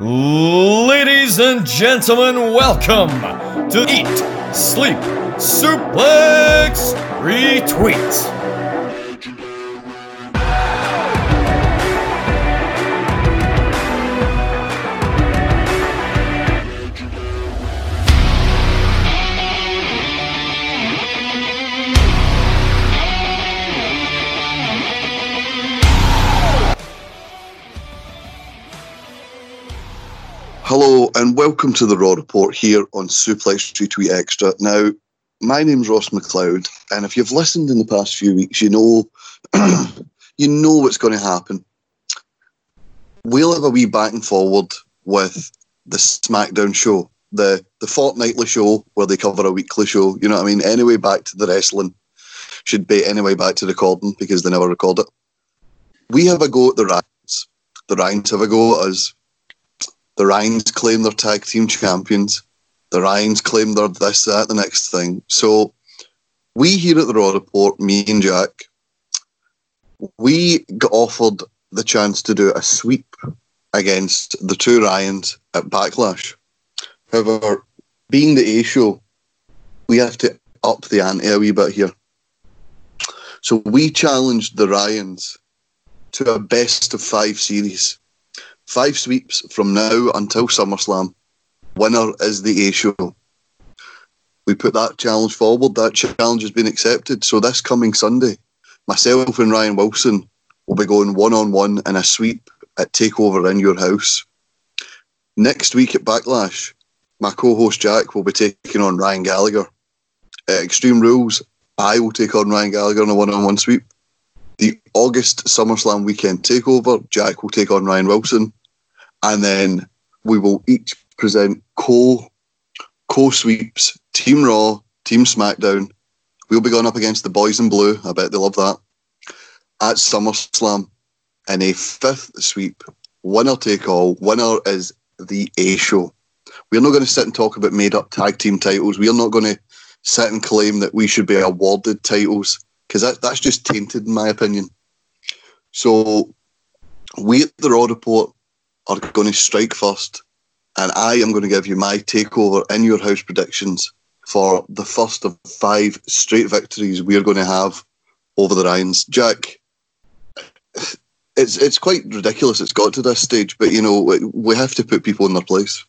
Ladies and gentlemen, welcome to Eat, Sleep, Suplex, Retweet. And welcome to the Raw Report here on Suplex Retweet Extra. Now, my name's Ross McLeod, and if you've listened in the past few weeks, you know you know what's going to happen. We'll have a wee back and forward with the SmackDown show, the the fortnightly show where they cover a weekly show. You know what I mean? Anyway, back to the wrestling should be anyway back to recording because they never record it. We have a go at the Ryans. The Ryans have a go at us the Ryans claim they're tag team champions. The Ryans claim they're this, that, the next thing. So we here at the Raw Report, me and Jack, we got offered the chance to do a sweep against the two Ryans at Backlash. However, being the A show, we have to up the ante a wee bit here. So we challenged the Ryans to a best of five series. Five sweeps from now until SummerSlam. Winner is the A show. We put that challenge forward. That challenge has been accepted. So this coming Sunday, myself and Ryan Wilson will be going one on one in a sweep at Takeover in Your House. Next week at Backlash, my co-host Jack will be taking on Ryan Gallagher. At Extreme Rules, I will take on Ryan Gallagher in a one-on-one sweep. The August SummerSlam weekend takeover, Jack will take on Ryan Wilson and then we will each present co co sweeps, Team Raw, Team SmackDown. We'll be going up against the boys in blue. I bet they love that. At SummerSlam, in a fifth sweep, winner take all. Winner is the A show. We're not going to sit and talk about made up tag team titles. We are not going to sit and claim that we should be awarded titles because that, that's just tainted, in my opinion. So, we at the Raw Report are going to strike first, and I am going to give you my takeover in your house predictions for the first of five straight victories we are going to have over the Ryans. Jack, it's it's quite ridiculous. It's got to this stage, but you know we have to put people in their place.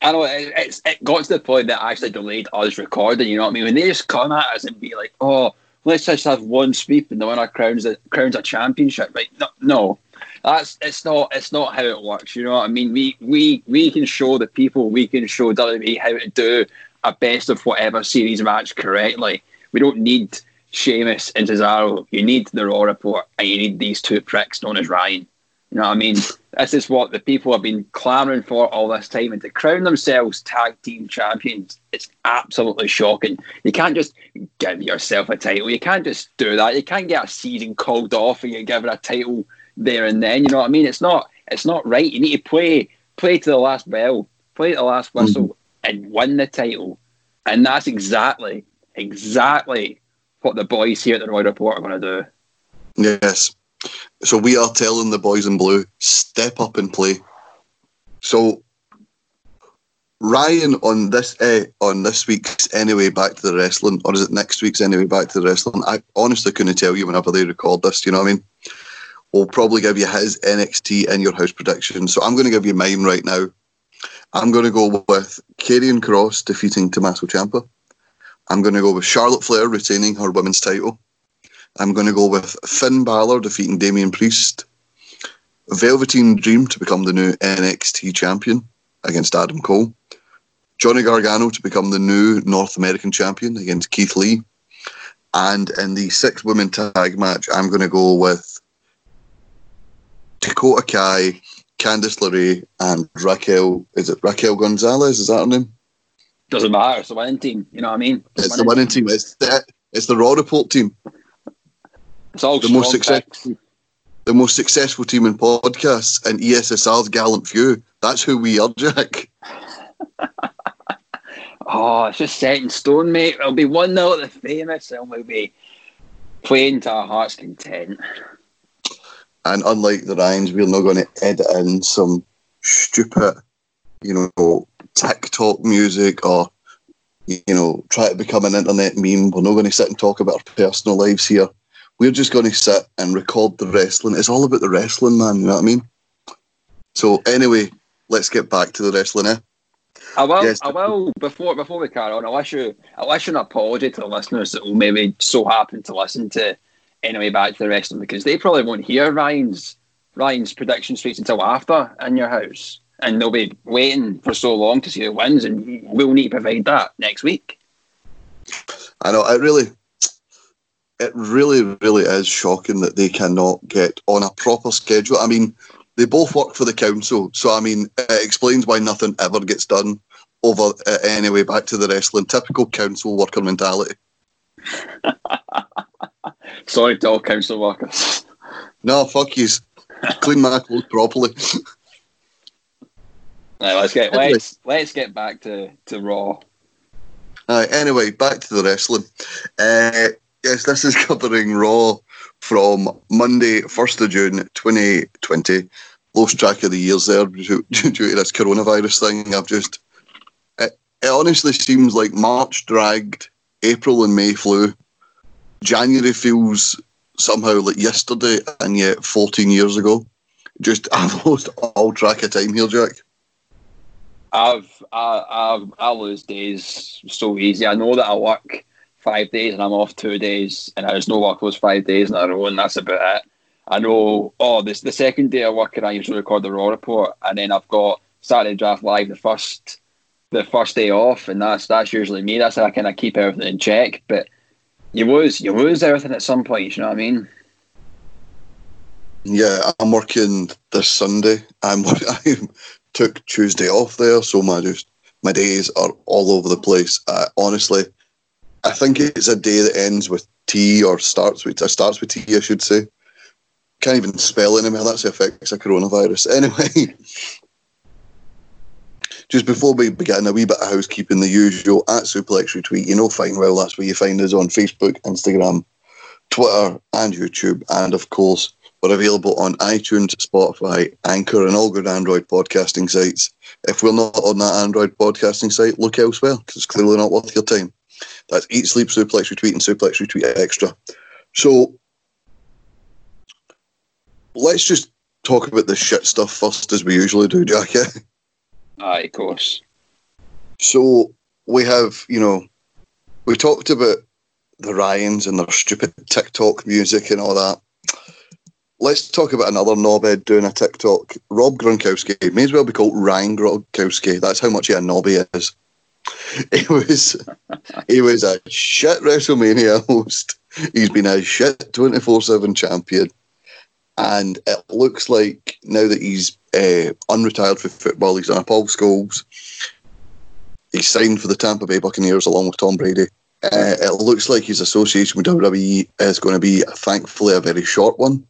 I know it's it got to the point that I actually delayed us recording. You know what I mean? When they just come at us and be like, "Oh, let's just have one sweep and the winner crowns a crowns a championship," right? No, no that's it's not it's not how it works. You know what I mean? We we we can show the people, we can show WWE how to do a best of whatever series match correctly. We don't need Sheamus and Cesaro. You need the Raw report, and you need these two pricks known as Ryan. You know what I mean? This is what the people have been clamoring for all this time, and to crown themselves tag team champions, it's absolutely shocking. You can't just give yourself a title. You can't just do that. You can't get a season called off and you give it a title there and then. You know what I mean? It's not it's not right. You need to play play to the last bell, play to the last whistle, mm-hmm. and win the title. And that's exactly exactly what the boys here at the Royal Report are going to do. Yes. So we are telling the boys in blue, step up and play. So Ryan on this uh, on this week's anyway back to the wrestling, or is it next week's anyway back to the wrestling? I honestly couldn't tell you whenever they record this. You know what I mean? We'll probably give you his NXT in your house prediction. So I'm going to give you mine right now. I'm going to go with Karrion Kross defeating Tommaso Ciampa. I'm going to go with Charlotte Flair retaining her women's title. I'm going to go with Finn Balor defeating Damian Priest. Velveteen Dream to become the new NXT champion against Adam Cole. Johnny Gargano to become the new North American champion against Keith Lee. And in the six women tag match, I'm going to go with Dakota Kai, Candice LeRae, and Raquel. Is it Raquel Gonzalez? Is that her name? Doesn't matter. It's the winning team. You know what I mean? It's, it's the winning team. team. It's the it's the Raw Report team. It's all the most successful. The most successful team in podcasts and ESSR's gallant few. That's who we are, Jack. oh, it's just set in stone, mate. It'll be one 0 at the famous, and we'll be playing to our heart's content. And unlike the Ryans, we're not going to edit in some stupid, you know, TikTok music or you know, try to become an internet meme. We're not going to sit and talk about our personal lives here. We're just going to sit and record the wrestling. It's all about the wrestling, man. You know what I mean? So anyway, let's get back to the wrestling. Eh? I will. Yes. I will. Before before we carry on, I wish you I wish an apology to the listeners that will maybe so happen to listen to anyway back to the wrestling because they probably won't hear Ryan's Ryan's prediction streets until after in your house and they'll be waiting for so long to see who wins, and we'll need to provide that next week. I know. It really, it really, really is shocking that they cannot get on a proper schedule. I mean, they both work for the council, so I mean, it explains why nothing ever gets done. Over uh, anyway, back to the wrestling. Typical council worker mentality. Sorry to all council workers. No, fuck yous. Clean my clothes properly. Right, let's get anyway. let's let's get back to to Raw. Uh, anyway, back to the wrestling. Uh, yes, this is covering Raw from Monday, first of June, twenty twenty. Lost track of the years there due, due to this coronavirus thing. I've just it, it honestly seems like March dragged, April and May flew. January feels somehow like yesterday, and yet fourteen years ago. Just I've lost all track of time here, Jack. I've I, I've I lose days so easy. I know that I work five days and I'm off two days, and I just no work those five days in a row, and that's about it. I know. Oh, this the second day I work, and I usually record the raw report, and then I've got Saturday draft live the first the first day off, and that's that's usually me. That's how I kind of keep everything in check. But you lose you lose everything at some point. You know what I mean? Yeah, I'm working this Sunday. I'm I'm took Tuesday off there, so my just my days are all over the place. Uh, honestly, I think it's a day that ends with T or starts with uh, starts with T. I should say. Can't even spell anymore. That's the effects of coronavirus. Anyway, just before we begin, a wee bit of housekeeping. The usual at Suplex Retweet. You know fine well that's where you find us on Facebook, Instagram, Twitter, and YouTube, and of course we're available on iTunes, Spotify, Anchor, and all good Android podcasting sites. If we're not on that Android podcasting site, look elsewhere because it's clearly not worth your time. That's Eat, Sleep, Suplex, Retweet, and Suplex Retweet Extra. So let's just talk about the shit stuff first, as we usually do, Jackie. Aye, of course. So we have, you know, we talked about the Ryans and their stupid TikTok music and all that let's talk about another knobhead doing a TikTok. Rob Gronkowski may as well be called Ryan Gronkowski. That's how much he a knob he is. He was he was a shit WrestleMania host. He's been a shit twenty four seven champion, and it looks like now that he's uh, unretired for football, he's on a Paul Scholes. He's signed for the Tampa Bay Buccaneers along with Tom Brady. Uh, it looks like his association with WWE is going to be, thankfully, a very short one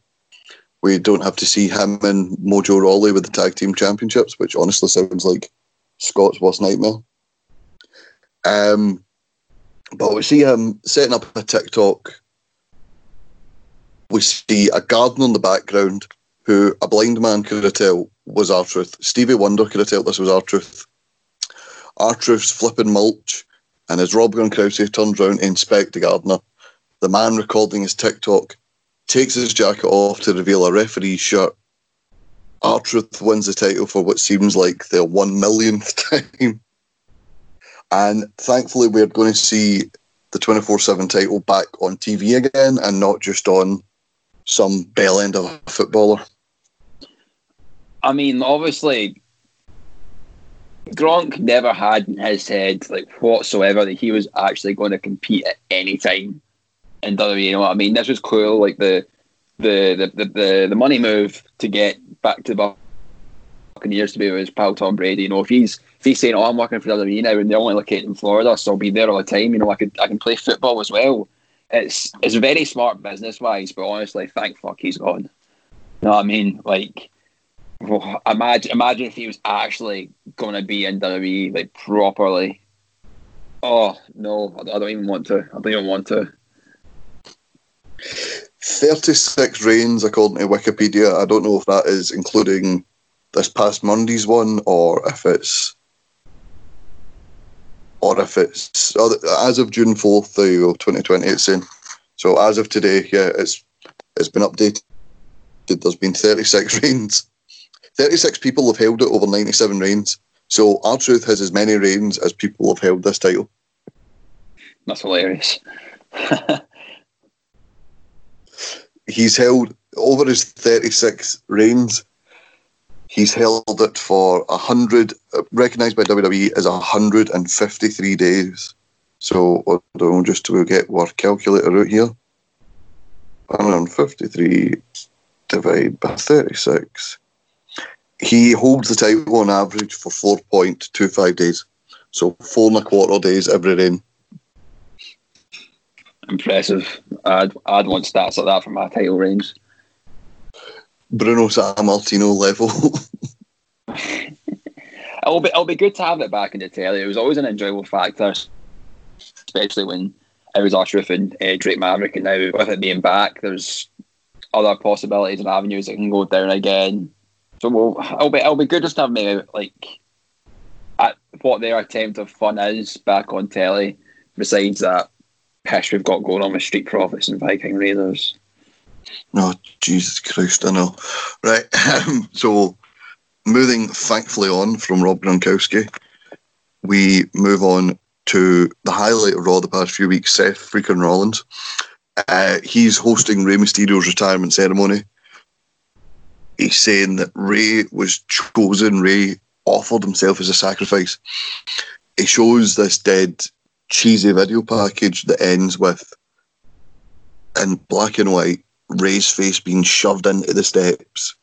we don't have to see him and Mojo Rawley with the tag team championships, which honestly sounds like Scott's worst nightmare. Um, but we see him setting up a TikTok. We see a gardener in the background who a blind man could have tell was R-Truth. Stevie Wonder could have told this was R-Truth. R Truth's flipping mulch, and as Rob Gronkowski turns around to inspect the gardener, the man recording his TikTok takes his jacket off to reveal a referee's shirt. R-Truth wins the title for what seems like the one millionth time. And thankfully, we're going to see the 24 7 title back on TV again and not just on some bell end of a footballer. I mean, obviously, Gronk never had in his head, like whatsoever, that he was actually going to compete at any time in WWE. You know what I mean? This was cool, like the the the the, the money move to get back to the Buccaneers to be with his pal Tom Brady. You know, if he's if he's saying, "Oh, I'm working for WWE now," and they're only located in Florida, so I'll be there all the time. You know, I could I can play football as well. It's it's very smart business wise, but honestly, thank fuck he's gone. You know what I mean? Like, oh, well, imagine imagine if he was actually going to be in WWE like properly. Oh no, I don't even want to. I don't even want to. 36 reigns, according to Wikipedia. I don't know if that is including this past Monday's one, or if it's or if it's as of June fourth, twenty twenty. It's in. So as of today, yeah, it's it's been updated. There's been thirty six reigns. Thirty six people have held it over ninety seven reigns. So R-Truth has as many reigns as people have held this title. That's hilarious. he's held over his 36 reigns. He's held it for a hundred, uh, recognised by WWE as hundred and fifty-three days. So don't know, just to get our calculator out here. 153 divided by 36. He holds the title on average for 4.25 days. So four and a quarter days every reign. Impressive. I'd, I'd want stats like that for my title reigns. Bruno Sammartino level. it'll be it'll be good to have it back in the telly. It was always an enjoyable factor, especially when it was R-Truth and uh, Drake Maverick, and now with it being back, there's other possibilities and avenues that can go down again. So we'll, it'll be it'll be good just to have maybe like at what their attempt of fun is back on telly. Besides that pish we've got going on with Street Profits and Viking Raiders. Oh, Jesus Christ, I know. Right, um, so moving thankfully on from Rob Gronkowski, we move on to the highlight of Raw the past few weeks, Seth freaking Rollins. Uh, he's hosting Rey Mysterio's retirement ceremony. He's saying that Ray was chosen, Ray offered himself as a sacrifice. He shows this dead, cheesy video package that ends with, in black and white, Rey's face being shoved into the steps,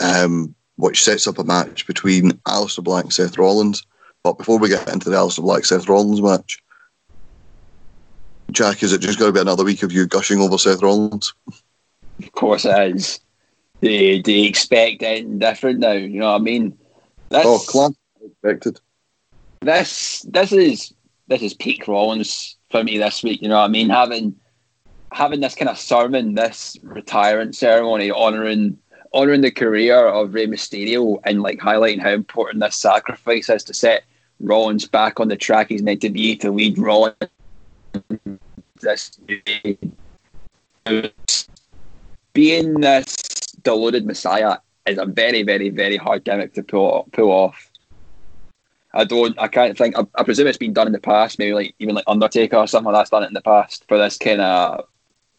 um, which sets up a match between Aleister Black and Seth Rollins. But before we get into the Aleister Black Seth Rollins match, Jack, is it just going to be another week of you gushing over Seth Rollins? Of course it is. They, you expect anything different now? You know what I mean? That's, oh, class expected. This this is this is peak Rollins for me this week. You know what I mean? Having having this kind of sermon, this retirement ceremony, honoring honoring the career of Rey Mysterio and like highlighting how important this sacrifice is to set Rollins back on the track he's meant to be to lead Rollins this being this deluded messiah is a very, very, very hard gimmick to pull pull off. I don't. I can't think. I, I, presume it's been done in the past. Maybe like even like Undertaker or something like that's done it in the past for this kind of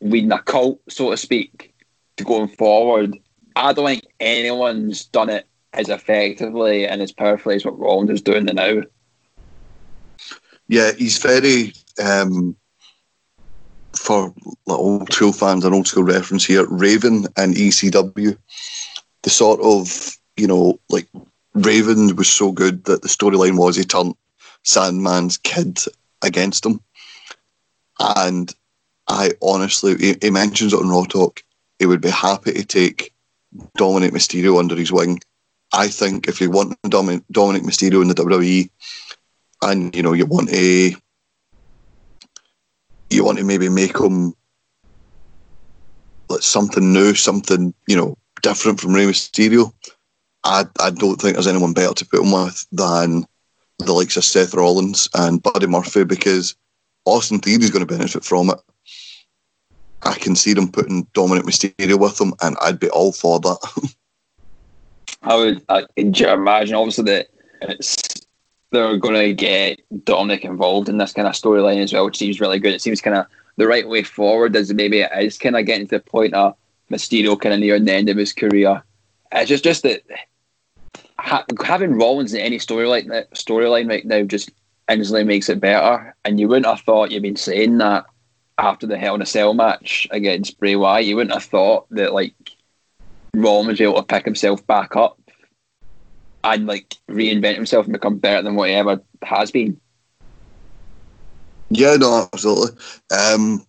leading a cult, so to speak, to going forward. I don't think anyone's done it as effectively and as powerfully as what Roland is doing now. Yeah, he's very um, for old school fans, and old school reference here. Raven and ECW, the sort of you know like Raven was so good that the storyline was he turned Sandman's kid against him, and I honestly, he, he mentions it on Raw Talk. He would be happy to take Dominic Mysterio under his wing. I think if you want Dominic, Dominic Mysterio in the WWE, and you know you want a, you want to maybe make him like something new, something you know different from Rey Mysterio. I I don't think there's anyone better to put him with than the likes of Seth Rollins and Buddy Murphy because Austin Theory is going to benefit from it. I can see them putting Dominic Mysterio with them, and I'd be all for that. I would. I, imagine, obviously, that it's they're going to get Dominic involved in this kind of storyline as well, which seems really good. It seems kind of the right way forward, as maybe it is kind of getting to the point of Mysterio kind of near the end of his career. It's just just that ha- having Rollins in any storyline storyline right now just instantly makes it better. And you wouldn't have thought you've been saying that after the Hell in a Cell match against Bray Wyatt, you wouldn't have thought that like Roman was able to pick himself back up and like reinvent himself and become better than what he ever has been. Yeah, no, absolutely. Um,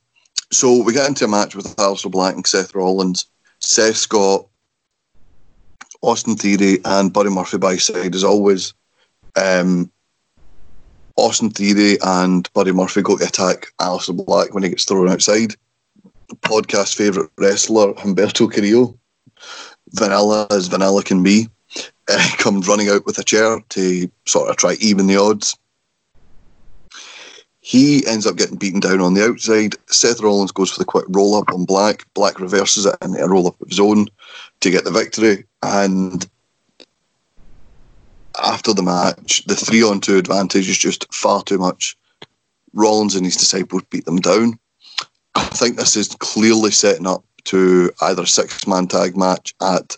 so we get into a match with Aleister Black and Seth Rollins. Seth Scott, Austin Theory and Buddy Murphy by side as always. Um, Austin Theory and Buddy Murphy go to attack Aleister Black when he gets thrown outside. Podcast favourite wrestler Humberto Carrillo. Vanilla as Vanilla can be. uh, comes running out with a chair to sort of try even the odds. He ends up getting beaten down on the outside. Seth Rollins goes for the quick roll up on Black. Black reverses it into a roll up of his own to get the victory. And after the match, the three on two advantage is just far too much. Rollins and his disciples beat them down. I think this is clearly setting up to either a six man tag match at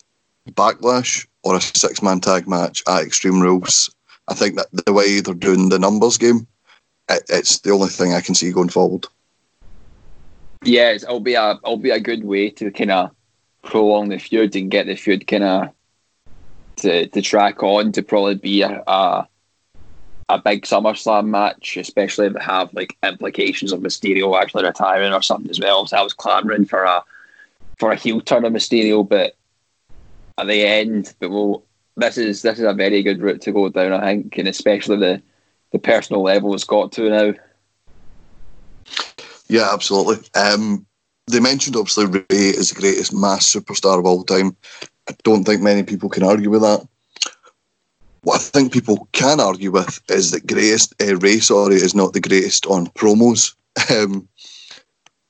Backlash or a six man tag match at Extreme Rules. I think that the way they're doing the numbers game, it, it's the only thing I can see going forward. Yeah, it'll be a it'll be a good way to kind of prolong the feud and get the feud kind of to, to track on to probably be a, a a big SummerSlam match, especially if they have like implications of Mysterio actually retiring or something as well. So I was clamoring for a for a heel turn of Mysterio, but at the end, but well, this is this is a very good route to go down, I think, and especially the the personal level it's got to now. Yeah, absolutely. Um, they mentioned obviously Ray is the greatest mass superstar of all time. I don't think many people can argue with that. What I think people can argue with is that greatest uh, Rey, sorry, is not the greatest on promos. Um,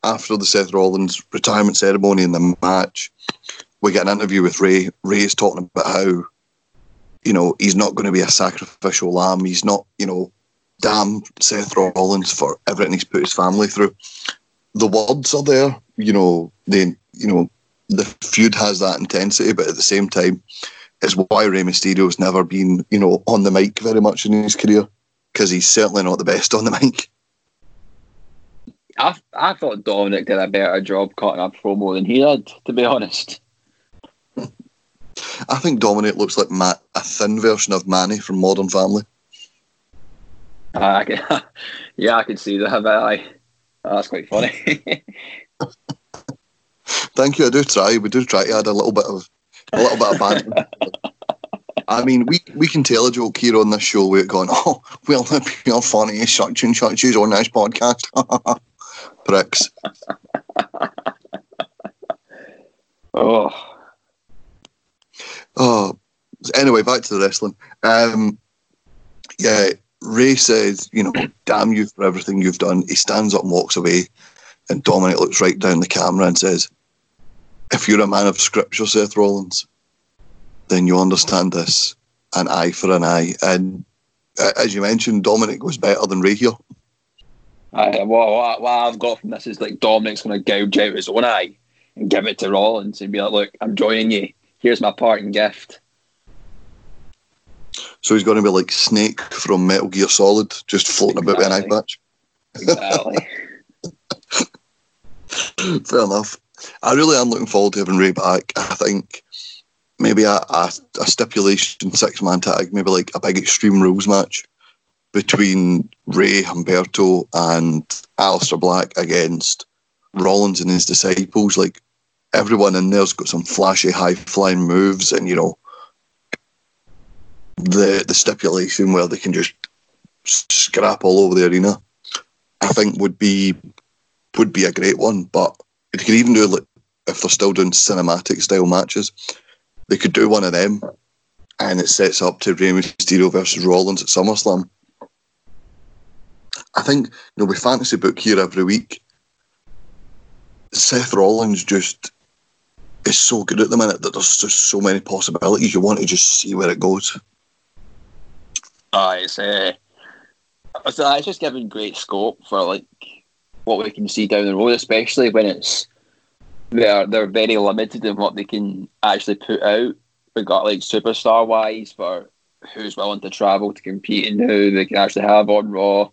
after the Seth Rollins retirement ceremony and the match, we get an interview with Ray. Ray is talking about how, you know, he's not going to be a sacrificial lamb. He's not, you know, damn Seth Rollins for everything he's put his family through. The words are there, you know, they, you know, the feud has that intensity, but at the same time, it's why Rey Mysterio's never been, you know, on the mic very much in his career because he's certainly not the best on the mic. I I thought Dominic did a better job cutting a promo than he did, to be honest. I think Dominic looks like Matt, a thin version of Manny from Modern Family. Ah, I can, yeah, I can see that. But I, that's quite funny. Thank you. I do try. We do try to add a little bit of a little bit of banter. I mean, we, we can tell a joke here on this show We're going, oh, well, you're funny, such and such is on this podcast. Pricks. oh. Oh. Anyway, back to the wrestling. Um, yeah, Ray says, you know, damn you for everything you've done. He stands up and walks away, and Dominic looks right down the camera and says, if you're a man of scripture, Seth Rollins, then you understand this an eye for an eye. And as you mentioned, Dominic was better than Rey here. I, what, what, what I've got from this is like Dominic's going to gouge out his own eye and give it to Rollins and be like, look, I'm joining you. Here's my parting gift. So he's going to be like Snake from Metal Gear Solid, just floating exactly. about with an eye patch. Exactly. Fair enough. I really am looking forward to having Ray back. I think maybe a, a, a stipulation six man tag, maybe like a big Extreme Rules match between Ray Humberto, and Aleister Black against Rollins and his disciples. Like everyone in there's got some flashy, high flying moves, and you know the the stipulation where they can just scrap all over the arena. I think would be would be a great one, but they could even do like if they're still doing cinematic style matches, they could do one of them, and it sets up to Rey Mysterio versus Rollins at SummerSlam. I think you know we fantasy book here every week. Seth Rollins just is so good at the minute that there's just so many possibilities. You want to just see where it goes. Oh, it's uh, it's just given great scope for like what we can see down the road, especially when it's they're they're very limited in what they can actually put out. We got like superstar wise for who's willing to travel to compete and who they can actually have on Raw.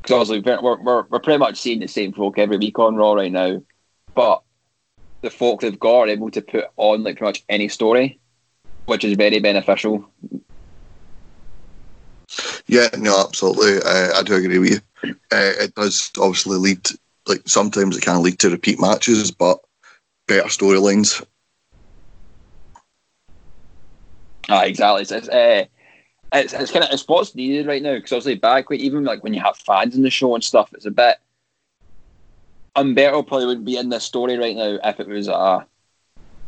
Because obviously we're, we're we're pretty much seeing the same folk every week on Raw right now, but the folk they've got are able to put on like pretty much any story, which is very beneficial. Yeah, no, absolutely. I, I do agree with you. Uh, it does obviously lead, like sometimes it can lead to repeat matches, but better storylines. Ah, exactly. It's, it's, uh, it's, it's kind of it's what's needed right now because obviously back even like when you have fans in the show and stuff, it's a bit. Humberto probably wouldn't be in this story right now if it was a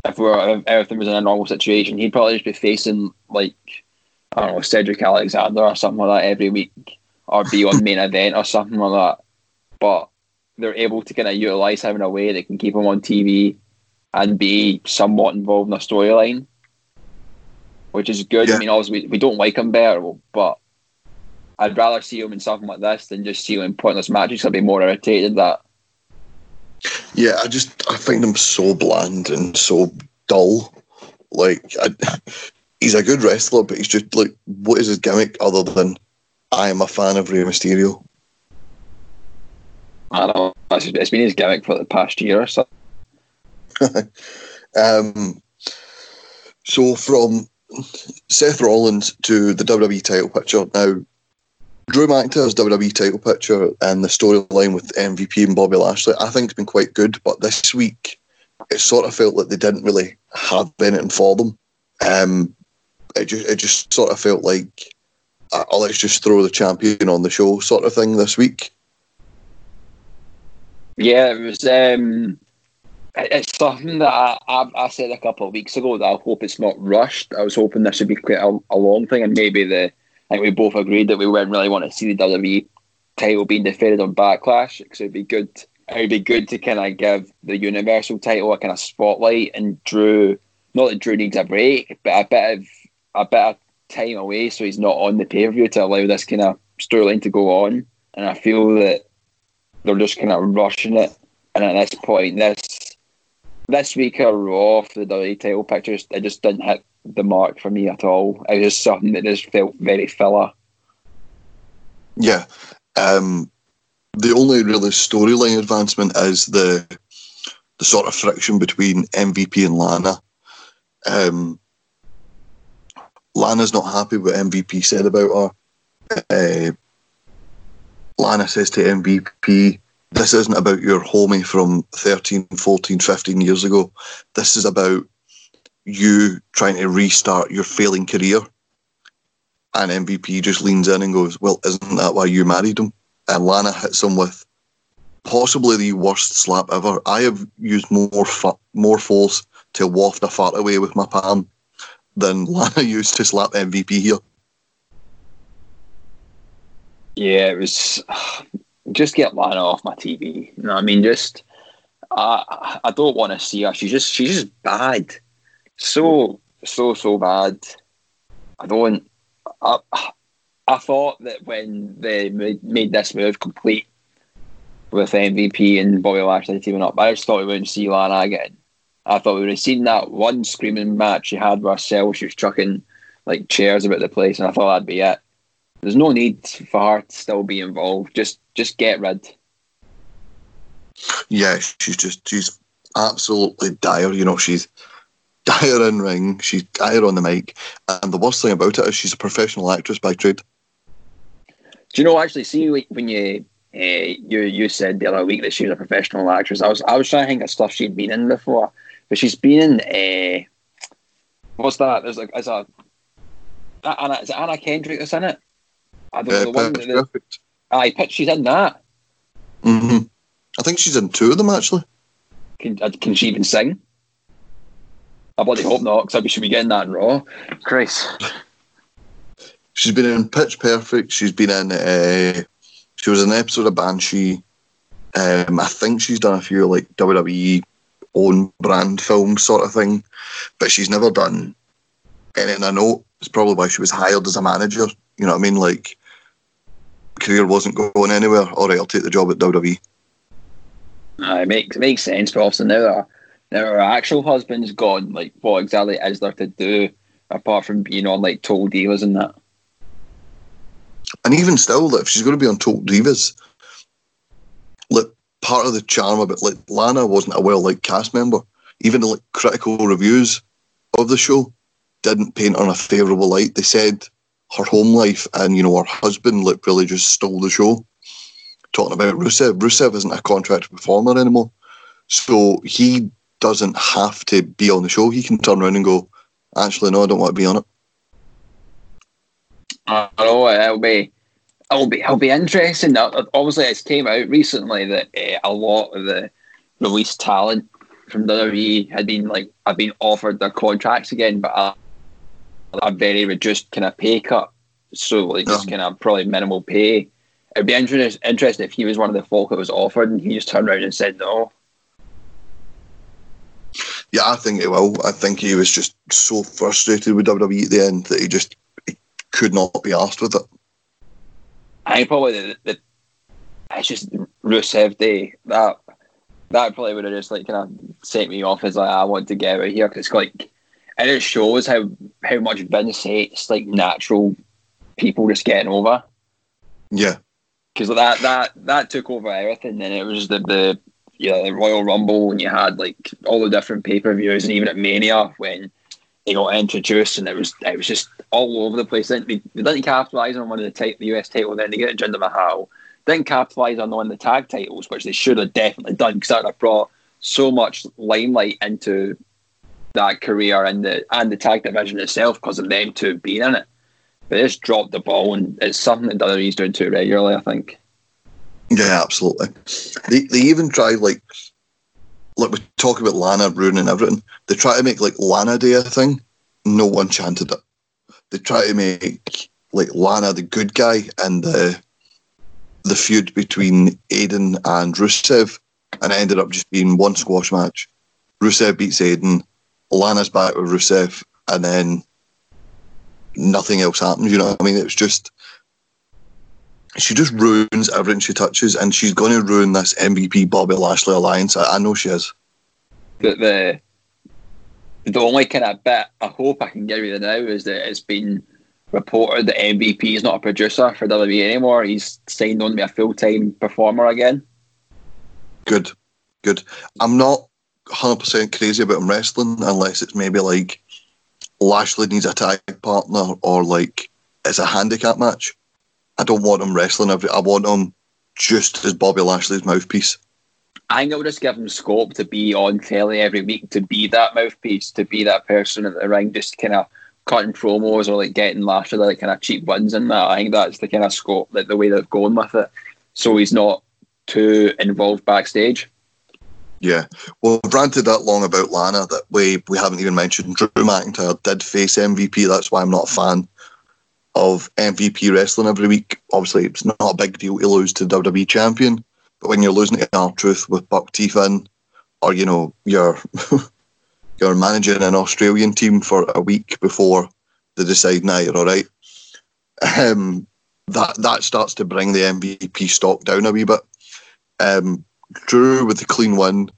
if we were if everything was in a normal situation, he'd probably just be facing like I don't know Cedric Alexander or something like that every week, or be on main event or something like that. But they're able to kind of utilize him in a way that can keep him on TV and be somewhat involved in the storyline, which is good. Yeah. I mean, obviously we, we don't like him better, but I'd rather see him in something like this than just see him in pointless matches. I'd be more irritated that. Yeah, I just I find him so bland and so dull. Like I, he's a good wrestler, but he's just like, what is his gimmick other than I am a fan of Rey Mysterio? I know. It's been his gimmick for the past year or so. Um, so from Seth Rollins to the WWE title picture now. Drew McIntyre's WWE title picture and the storyline with MVP and Bobby Lashley, I think, has been quite good. But this week, it sort of felt like they didn't really have anything for them. Um, it just it just sort of felt like, oh, let's just throw the champion on the show, sort of thing this week. Yeah, it was. Um, it's something that I, I, I said a couple of weeks ago that I hope it's not rushed. I was hoping this would be quite a, a long thing, and maybe the I think we both agreed that we wouldn't really want to see the WWE title being defended on Backlash because it'd be good. It would be good to kind of give the Universal title a kind of spotlight and Drew. Not that Drew needs a break, but a bit of a bit of time away so he's not on the pay per view to allow this kind of storyline to go on. And I feel that they're just kind of rushing it. And at this point, this this week of Raw for the WWE title pictures, it just didn't hit the mark for me at all. It was just something that just felt very filler. Yeah. Um, the only really storyline advancement is the the sort of friction between MVP and Lana. Um, Lana's not happy with what MVP said about her. Uh, Lana says to MVP, This isn't about your homie from 13, 14, 15 years ago. This is about you trying to restart your failing career. And MVP just leans in and goes, Well, isn't that why you married him? And Lana hits him with possibly the worst slap ever. I have used more fa- more force to waft a fart away with my palm than Lana used to slap MVP here. Yeah, it was just get Lana off my TV. You know, I mean, just I I don't want to see her. She's just she's just bad, so so so bad. I don't. I I thought that when they made, made this move complete with MVP and Bobby Lashley teaming up, I just thought we wouldn't see Lana again. I thought we would have seen that one screaming match she had with herself. She was chucking like chairs about the place, and I thought that'd be it. There's no need for her to still be involved. Just just get rid. Yeah, she's just she's absolutely dire. You know, she's dire in ring. She's dire on the mic. And the worst thing about it is she's a professional actress by trade. Do you know actually? See when you uh, you you said the other week that she was a professional actress. I was I was trying to think of stuff she'd been in before, but she's been in. Uh, what's that? There's like as a Anna is it Anna Kendrick that's in it? I don't know the one. Pitch That, Perfect. I pitch she's in that. hmm I think she's in two of them actually. Can uh, can she even sing? I bloody hope not, because I should be getting that in Raw. Christ. She's been in Pitch Perfect. She's been in. Uh, she was an episode of Banshee. Um, I think she's done a few like WWE own brand films sort of thing, but she's never done anything. I know it's probably why she was hired as a manager. You know what I mean? Like, career wasn't going anywhere. All right, I'll take the job at WWE. Uh, it makes it makes sense, but also now that now her actual husband's gone, like what exactly is there to do apart from being on like Total dealers and that? And even still, if she's going to be on Total Divas, like part of the charm it, like Lana wasn't a well liked cast member. Even the like critical reviews of the show didn't paint on a favourable light. They said her home life and you know her husband like really just stole the show. Talking about Rusev, Rusev isn't a contracted performer anymore, so he doesn't have to be on the show. He can turn around and go, "Actually, no, I don't want to be on it." I know it'll be it'll be it'll be interesting. Obviously, it's came out recently that uh, a lot of the released talent from WWE had been like I've been offered their contracts again, but a, a very reduced kind of pay cut. So like just kind of probably minimal pay. It'd be inter- interesting if he was one of the folk that was offered and he just turned around and said no. Yeah, I think he will. I think he was just so frustrated with WWE at the end that he just could not be asked with it. I think probably the, the it's just Rusev Day that that probably would have just like kind of set me off as like I want to get out of here because like and it shows how how much Vince hates like natural people just getting over. Yeah, because that that that took over everything, and it was the the yeah the Royal Rumble, and you had like all the different pay per views, and even at Mania when they got introduced, and it was it was just all over the place. They, they didn't capitalize on one of the, the US title, then they get Jinder Mahal didn't capitalise on one of the tag titles, which they should have definitely done because that would have brought so much limelight into that career and the and the tag division itself because of them two being in it. But they just dropped the ball, and it's something that WWE's doing too regularly, I think. Yeah, absolutely. They they even try like like we talk about Lana ruining everything. They try to make like Lana Day a thing. No one chanted it. They try to make like Lana the good guy and the the feud between Aiden and Rusev, and it ended up just being one squash match. Rusev beats Aiden, Lana's back with Rusev, and then nothing else happens. You know what I mean? It was just she just ruins everything she touches, and she's going to ruin this MVP Bobby Lashley alliance. I, I know she is. The, the the only kind of bit I hope I can give you now is that it's been reported that MVP is not a producer for WWE anymore. He's signed on to be a full time performer again. Good, good. I'm not 100% crazy about him wrestling unless it's maybe like Lashley needs a tag partner or like it's a handicap match. I don't want him wrestling every. I want him just as Bobby Lashley's mouthpiece. I think it will just give him scope to be on telly every week, to be that mouthpiece, to be that person in the ring, just kind of cutting promos or like getting Lashley like kind of cheap wins in that. I think that's the kind of scope, like the way they've gone with it. So he's not too involved backstage. Yeah, well, we've ranted that long about Lana that we we haven't even mentioned Drew McIntyre did face MVP. That's why I'm not a fan of MVP wrestling every week. Obviously, it's not a big deal to lose to WWE champion, but when you're losing to R-Truth with Buck T Finn, or you know you're you're managing an Australian team for a week before they decide, nah, you're all right. Um, that that starts to bring the MVP stock down a wee bit. Um, Drew with the clean win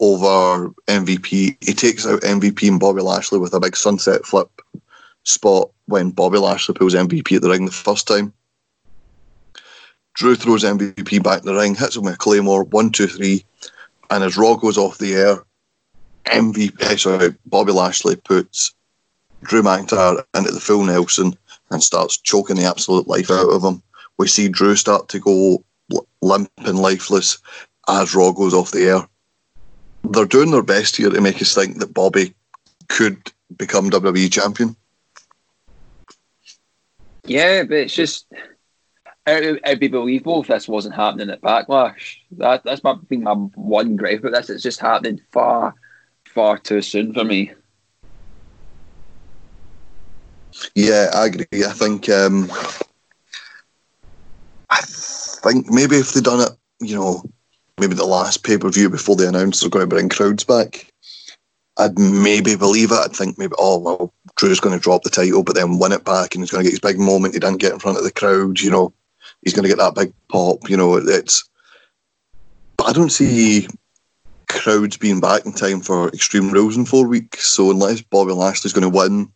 over MVP. He takes out MVP and Bobby Lashley with a big sunset flip spot when Bobby Lashley pulls MVP at the ring the first time. Drew throws MVP back in the ring, hits him with a claymore, one, two, three, and as Raw goes off the air, MVP, sorry, Bobby Lashley puts Drew McIntyre into the full Nelson and starts choking the absolute life out of him. We see Drew start to go limp and lifeless as Raw goes off the air. They're doing their best here to make us think that Bobby could become WWE champion. Yeah, but it's just it would be believable if this wasn't happening at Backlash. That that's my been my one gripe about this. It's just happening far far too soon for me. Yeah, I agree. I think um, I think maybe if they'd done it, you know, maybe the last pay per view before they announced they're going to bring crowds back, I'd maybe believe it. I'd think maybe, oh well, Drew's going to drop the title, but then win it back, and he's going to get his big moment. He didn't get in front of the crowd, you know. He's going to get that big pop, you know. It's, but I don't see crowds being back in time for Extreme Rules in four weeks. So unless Bobby Lashley's going to win,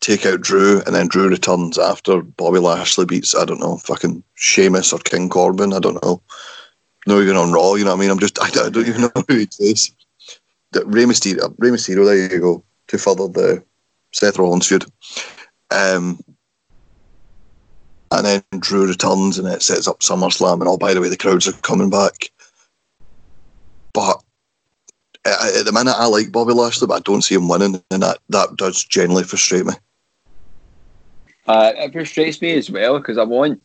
take out Drew, and then Drew returns after Bobby Lashley beats I don't know fucking Sheamus or King Corbin. I don't know. Not even on Raw. You know what I mean? I'm just I don't, I don't even know who he is. Rey Mysterio. Rey Mysterio. There you go. To further the Seth Rollins feud. Um, and then Drew returns and it sets up SummerSlam and oh by the way the crowds are coming back. But at the minute, I like Bobby Lashley, but I don't see him winning, and that, that does generally frustrate me. Uh, it frustrates me as well because I want,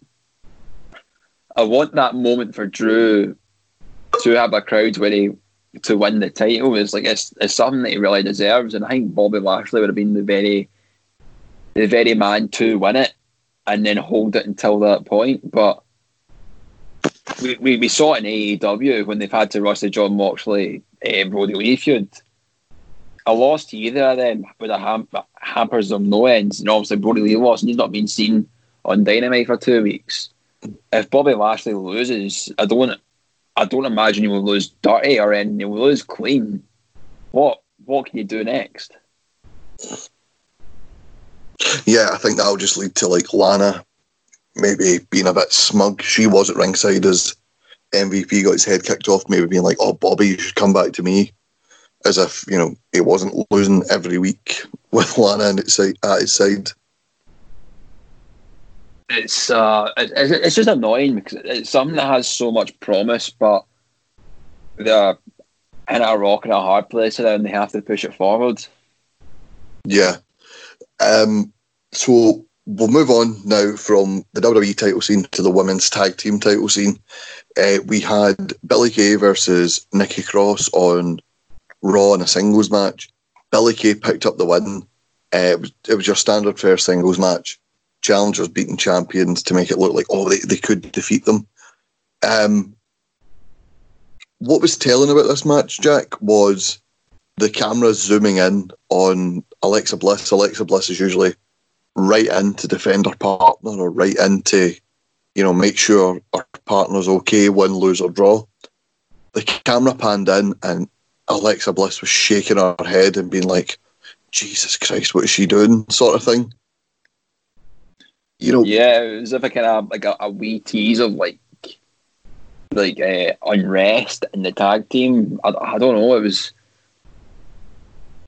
I want that moment for Drew to have a crowd where he to win the title is like it's, it's something that he really deserves, and I think Bobby Lashley would have been the very the very man to win it and then hold it until that point. But we, we, we saw it in AEW when they've had to rush the Jon Moxley uh, Brodie Lee feud. A loss to either of them would have ham- hampers them no ends. And obviously, Brodie Lee lost and he's not been seen on Dynamite for two weeks. If Bobby Lashley loses, I don't I don't imagine he will lose dirty or anything. He will lose clean. What what can you do next? Yeah, I think that'll just lead to like Lana maybe being a bit smug. She was at ringside as MVP got his head kicked off, maybe being like, "Oh, Bobby, you should come back to me," as if you know he wasn't losing every week with Lana and it's at his side. It's uh, it's, it's just annoying because it's something that has so much promise, but they're in a rock and a hard place, and they have to push it forward. Yeah. Um. So we'll move on now from the WWE title scene to the women's tag team title scene. Uh, we had Billie Kay versus Nikki Cross on Raw in a singles match. Billie Kay picked up the win. Uh, it, was, it was your standard fair singles match. Challengers beating champions to make it look like, oh, they, they could defeat them. Um, what was telling about this match, Jack, was the camera zooming in on Alexa Bliss. Alexa Bliss is usually right in to defend her partner or right in to, you know, make sure her partner's okay, win, lose, or draw. The camera panned in and Alexa Bliss was shaking her head and being like, Jesus Christ, what is she doing? sort of thing. You know, yeah, it was if I kind of like a, a wee tease of like like uh, unrest in the tag team. I, I don't know. It was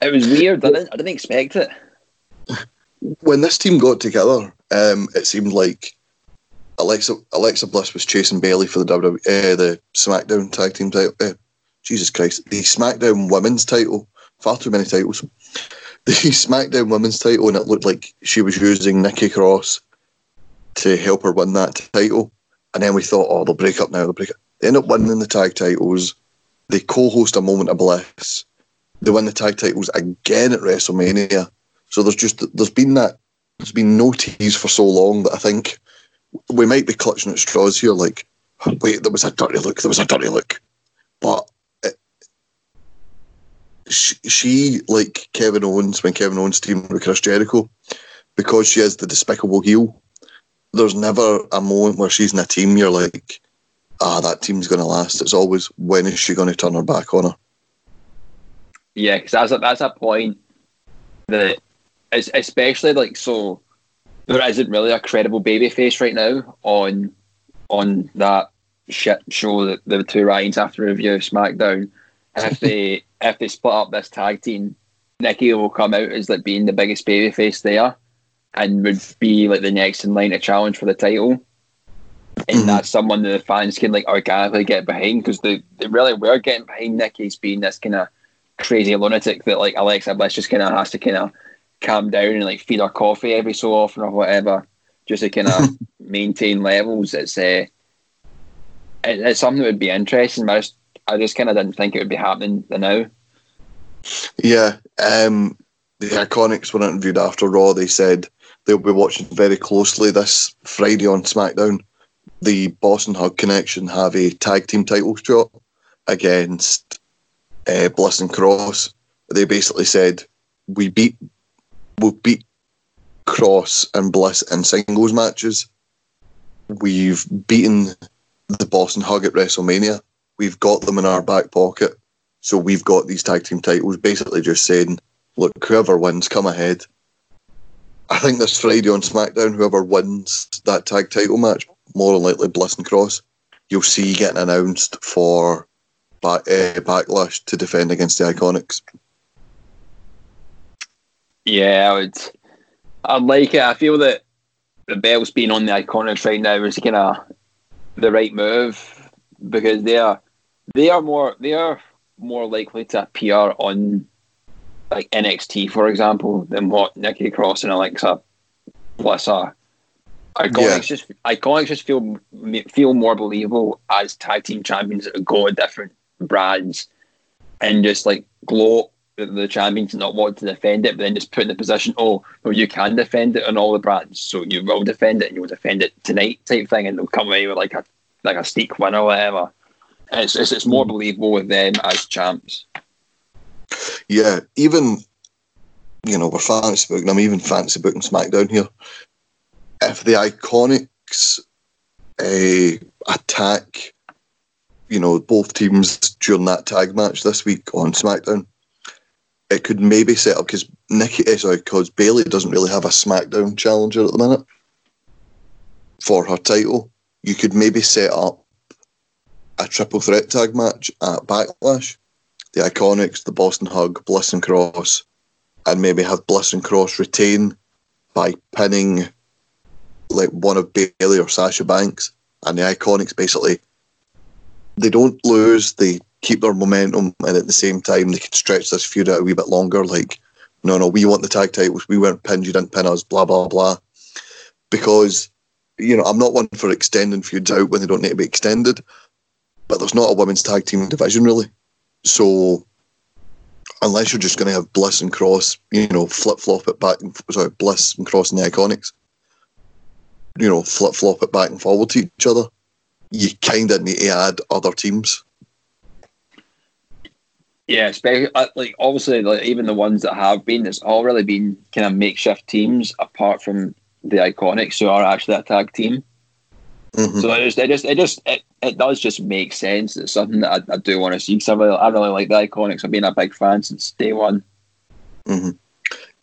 it was weird. I didn't I didn't expect it. when this team got together, um, it seemed like Alexa Alexa Bliss was chasing Bayley for the WWE, uh, the SmackDown Tag Team title. Uh, Jesus Christ, the SmackDown Women's title. Far too many titles. The SmackDown Women's title, and it looked like she was using Nikki Cross to help her win that title. And then we thought, oh, they'll break up now. They'll break up. They end up winning the tag titles. They co-host a moment of bliss. They win the tag titles again at WrestleMania. So there's just there's been that there's been no tease for so long that I think we might be clutching at straws here. Like, wait, there was a dirty look. There was a dirty look, but she, she, like Kevin Owens when Kevin Owens teamed with Chris Jericho, because she is the despicable heel. There's never a moment where she's in a team you're like, ah, that team's going to last. It's always when is she going to turn her back on her? Yeah, because that's a, that's a point that, especially like so, there isn't really a credible baby face right now on on that shit show that the two Ryans have to review SmackDown. If they if they split up this tag team, Nikki will come out as like being the biggest babyface there, and would be like the next in line to challenge for the title. And mm-hmm. that's someone that the fans can like organically get behind because they, they really were getting behind Nikki's being this kind of crazy lunatic that like Alexa Bliss just kind of has to kind of calm down and like feed her coffee every so often or whatever, just to kind of maintain levels. It's uh, it, it's something that would be interesting, but I just, I just kind of didn't think it would be happening now. Yeah, um, the Iconics were interviewed after Raw. They said they'll be watching very closely this Friday on SmackDown. The Boss 'n' Hug Connection have a tag team title shot against uh, Bliss and Cross. They basically said we beat we beat Cross and Bliss in singles matches. We've beaten the Boss 'n' Hug at WrestleMania. We've got them in our back pocket. So we've got these tag team titles, basically just saying, look, whoever wins, come ahead. I think this Friday on SmackDown, whoever wins that tag title match, more than likely Bliss and Cross, you'll see getting announced for back, uh, Backlash to defend against the Iconics. Yeah, I would. I like it. I feel that the belts being on the Iconics right now is kind of the right move because they are they are more they are more likely to appear on like NXT, for example, than what Nikki Cross and Alexa Bliss are. Iconics yeah. just Iconics just feel feel more believable as tag team champions that go to different brands and just like gloat at the champions not want to defend it, but then just put in the position, oh, well, you can defend it on all the brands, so you will defend it and you'll defend it tonight type thing, and they'll come away with like a like a sneak win or whatever. And it's, it's, it's more mm. believable with them as champs. Yeah, even you know we're fantasy booking. I'm even fantasy booking SmackDown here. If the Iconics uh, attack, you know, both teams during that tag match this week on SmackDown, it could maybe set up because Nikki, eh, sorry, because Bayley doesn't really have a SmackDown challenger at the minute for her title. You could maybe set up a triple threat tag match at Backlash. The Iconics, the Boss 'n' Hug, Bliss and Cross, and maybe have Bliss and Cross retain by pinning like one of Bayley or Sasha Banks, and the Iconics basically they don't lose, they keep their momentum, and at the same time they can stretch this feud out a wee bit longer. Like, no, no, we want the tag titles, we weren't pinned, you didn't pin us, blah blah blah. Because you know, I'm not one for extending feuds out when they don't need to be extended, but there's not a women's tag team division really. So unless you're just going to have Bliss and Cross, you know, flip flop it back and sorry, Bliss and Cross and the Iconics, you know, flip flop it back and forward to each other, you kind of need to add other teams. Yeah, especially uh, like obviously, like even the ones that have been, it's all really been kind of makeshift teams apart from the Iconics, who are actually a tag team. Mm-hmm. So it just, it just, it just, it, it does just make sense. It's something that I, I do want to see because I really, I really like the Iconics. I've been a big fan since day one. Mm-hmm.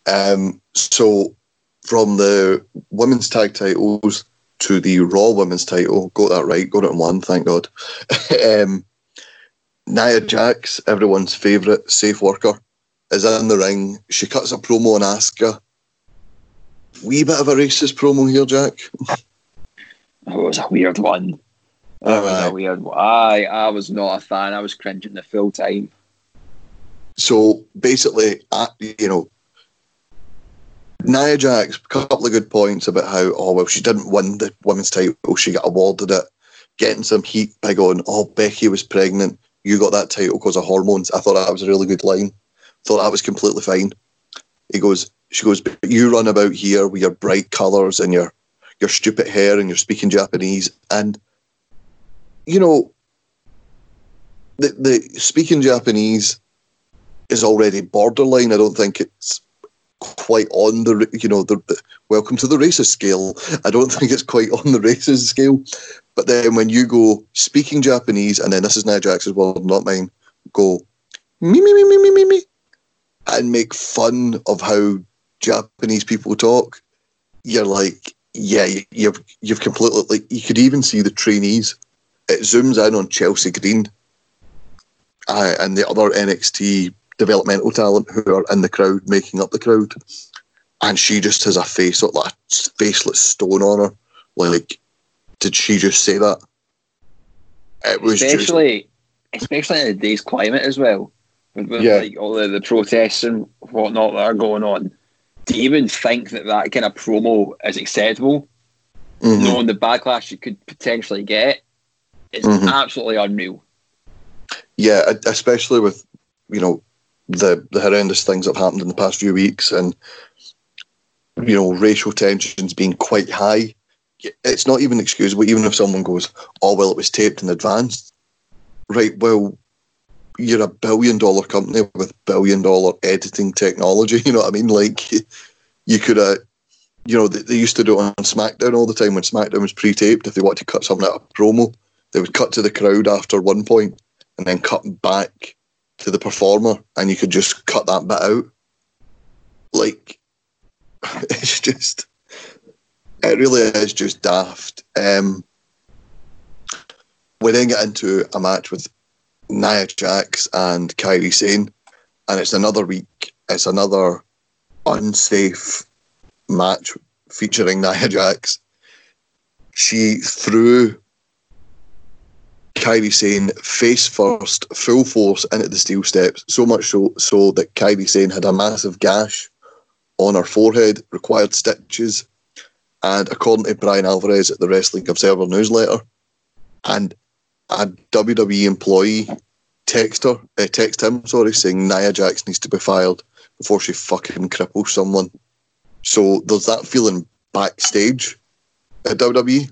Um, so from the women's tag titles to the Raw women's title, got that right, got it in one, thank God. um, Nia Jax, everyone's favourite safe worker, is in the ring. She cuts a promo and on Asuka. Wee bit of a racist promo here, Jack. Oh, it was a weird one. That was a weird one. I, I was not a fan. I was cringing the full time. So basically, uh, you know, Nia Jax, a couple of good points about how, oh, well, she didn't win the women's title, she got awarded it. Getting some heat by going, oh, Becky was pregnant you got that title because of hormones. I thought that was a really good line. Thought that was completely fine. He goes, she goes, but you run about here with your bright colours and your your stupid hair and you're speaking Japanese and you know the the speaking Japanese is already borderline. I don't think it's quite on the you know the, the welcome to the racist scale. I don't think it's quite on the racist scale. But then when you go speaking Japanese, and then this is Nia Jax's word, not mine, go me me me me me me me, and make fun of how Japanese people talk, you're like, yeah, you've you've completely like you could even see the trainees. It zooms in on Chelsea Green uh, and the other NXT developmental talent who are in the crowd, making up the crowd, and she just has a face like a faceless stone on her, like did she just say that? It was especially, just... especially in today's climate as well, with, with yeah. like all the, the protests and whatnot that are going on. To even think that that kind of promo is acceptable, mm-hmm. knowing the backlash you could potentially get, is mm-hmm. absolutely unreal. Yeah, especially with you know the the horrendous things that have happened in the past few weeks, and you know racial tensions being quite high it's not even excusable. Even if someone goes, "Oh well, it was taped in advance," right? Well, you're a billion dollar company with billion dollar editing technology. You know what I mean? Like you could have, you know, they, they, used to do it on SmackDown all the time when SmackDown was pre-taped. If they wanted to cut something out of promo, they would cut to the crowd after one point and then cut back to the performer, and you could just cut that bit out. Like it's just it really is just daft. Um, we then get into a match with Nia Jax and Kairi Sane, and it's another week. It's another unsafe match featuring Nia Jax. She threw Kairi Sane face first, full force into the steel steps, so much so, so that Kairi Sane had a massive gash on her forehead, required stitches, and according to Bryan Alvarez at the Wrestling Observer newsletter, and a WWE employee text her, uh, text him, sorry, saying Nia Jax needs to be fired before she fucking cripples someone. So there's that feeling backstage at WWE.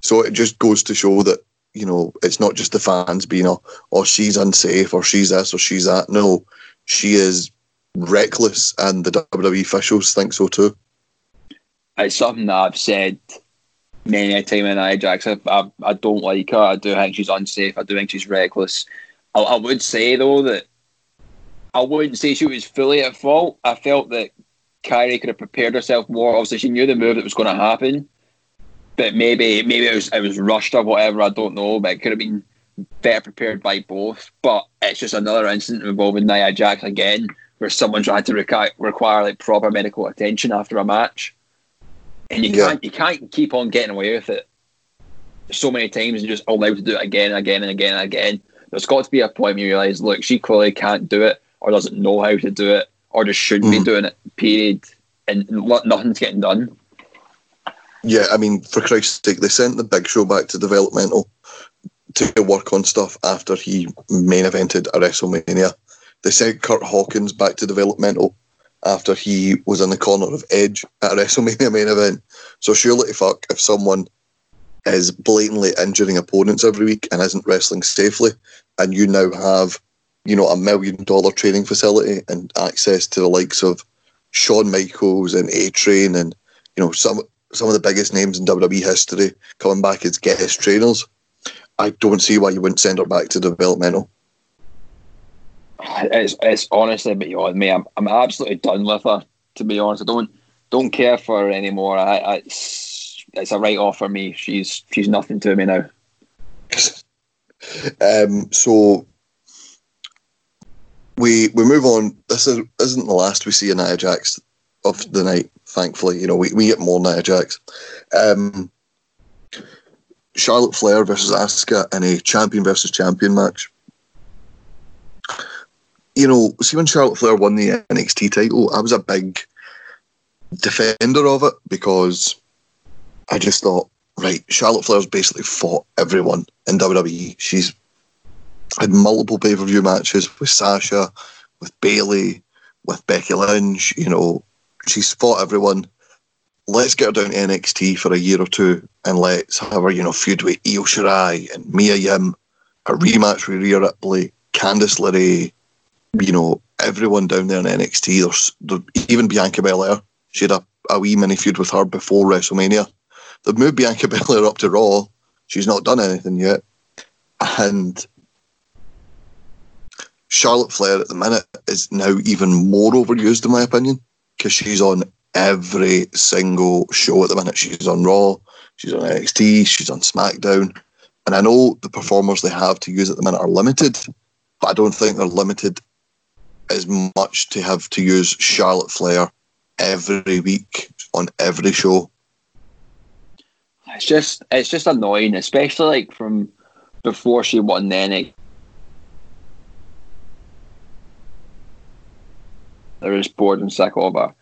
So it just goes to show that you know it's not just the fans being, oh, oh she's unsafe or she's this or she's that. No, she is reckless, and the WWE officials think so too. It's something that I've said many a time Nia Jax. I, I, I don't like her. I do think she's unsafe. I do think she's reckless. I, I would say though that I wouldn't say she was fully at fault. I felt that Kairi could have prepared herself more. Obviously, she knew the move that was going to happen, but maybe maybe it was it was rushed or whatever. I don't know, but it could have been better prepared by both. But it's just another incident involving Nia Jax again, where someone tried to require, require like proper medical attention after a match, and you Yeah. can't you can't keep on getting away with it so many times and just allowed to do it again and again and again and again. There's got to be a point where you realise, look, she clearly can't do it, or doesn't know how to do it, or just shouldn't be Mhm. doing it. Period. And nothing's getting done. Yeah, I mean, for Christ's sake, they sent the Big Show back to developmental to work on stuff after he main evented a WrestleMania. They sent Curt Hawkins back to developmental after he was in the corner of Edge at a WrestleMania main event. So surely fuck if someone is blatantly injuring opponents every week and isn't wrestling safely, and you now have, you know, a million dollar training facility and access to the likes of Shawn Michaels and A Train and you know some some of the biggest names in WWE history coming back as guest trainers. I don't see why you wouldn't send her back to developmental. It's, it's honestly beyond me. I'm, I'm absolutely done with her. To be honest, I don't don't care for her anymore. I, I it's, it's a write off for me. She's she's nothing to me now. Um, so we we move on. This is, isn't the last we see of Nia Jax of the night. Thankfully, you know we, we get more Nia Jax. Um, Charlotte Flair versus Asuka in a champion versus champion match. You know, see when Charlotte Flair won the NXT title, I was a big defender of it because I just thought, right, Charlotte Flair's basically fought everyone in WWE. She's had multiple pay per view matches with Sasha, with Bayley, with Becky Lynch. You know, she's fought everyone. Let's get her down to NXT for a year or two and let's have her, you know, feud with Io Shirai and Mia Yim, a rematch with Rhea Ripley, Candice LeRae, you know, everyone down there in NXT. There's, there, even Bianca Belair. She had a, a wee mini feud with her before WrestleMania. They've moved Bianca Belair up to Raw. She's not done anything yet. And Charlotte Flair at the minute is now even more overused, in my opinion, because she's on every single show at the minute. She's on Raw, she's on NXT, she's on SmackDown. And I know the performers they have to use at the minute are limited, but I don't think they're limited as much to have to use Charlotte Flair every week on every show. It's just it's just annoying, especially like from before she won the NXT. They're just bored and sick of her.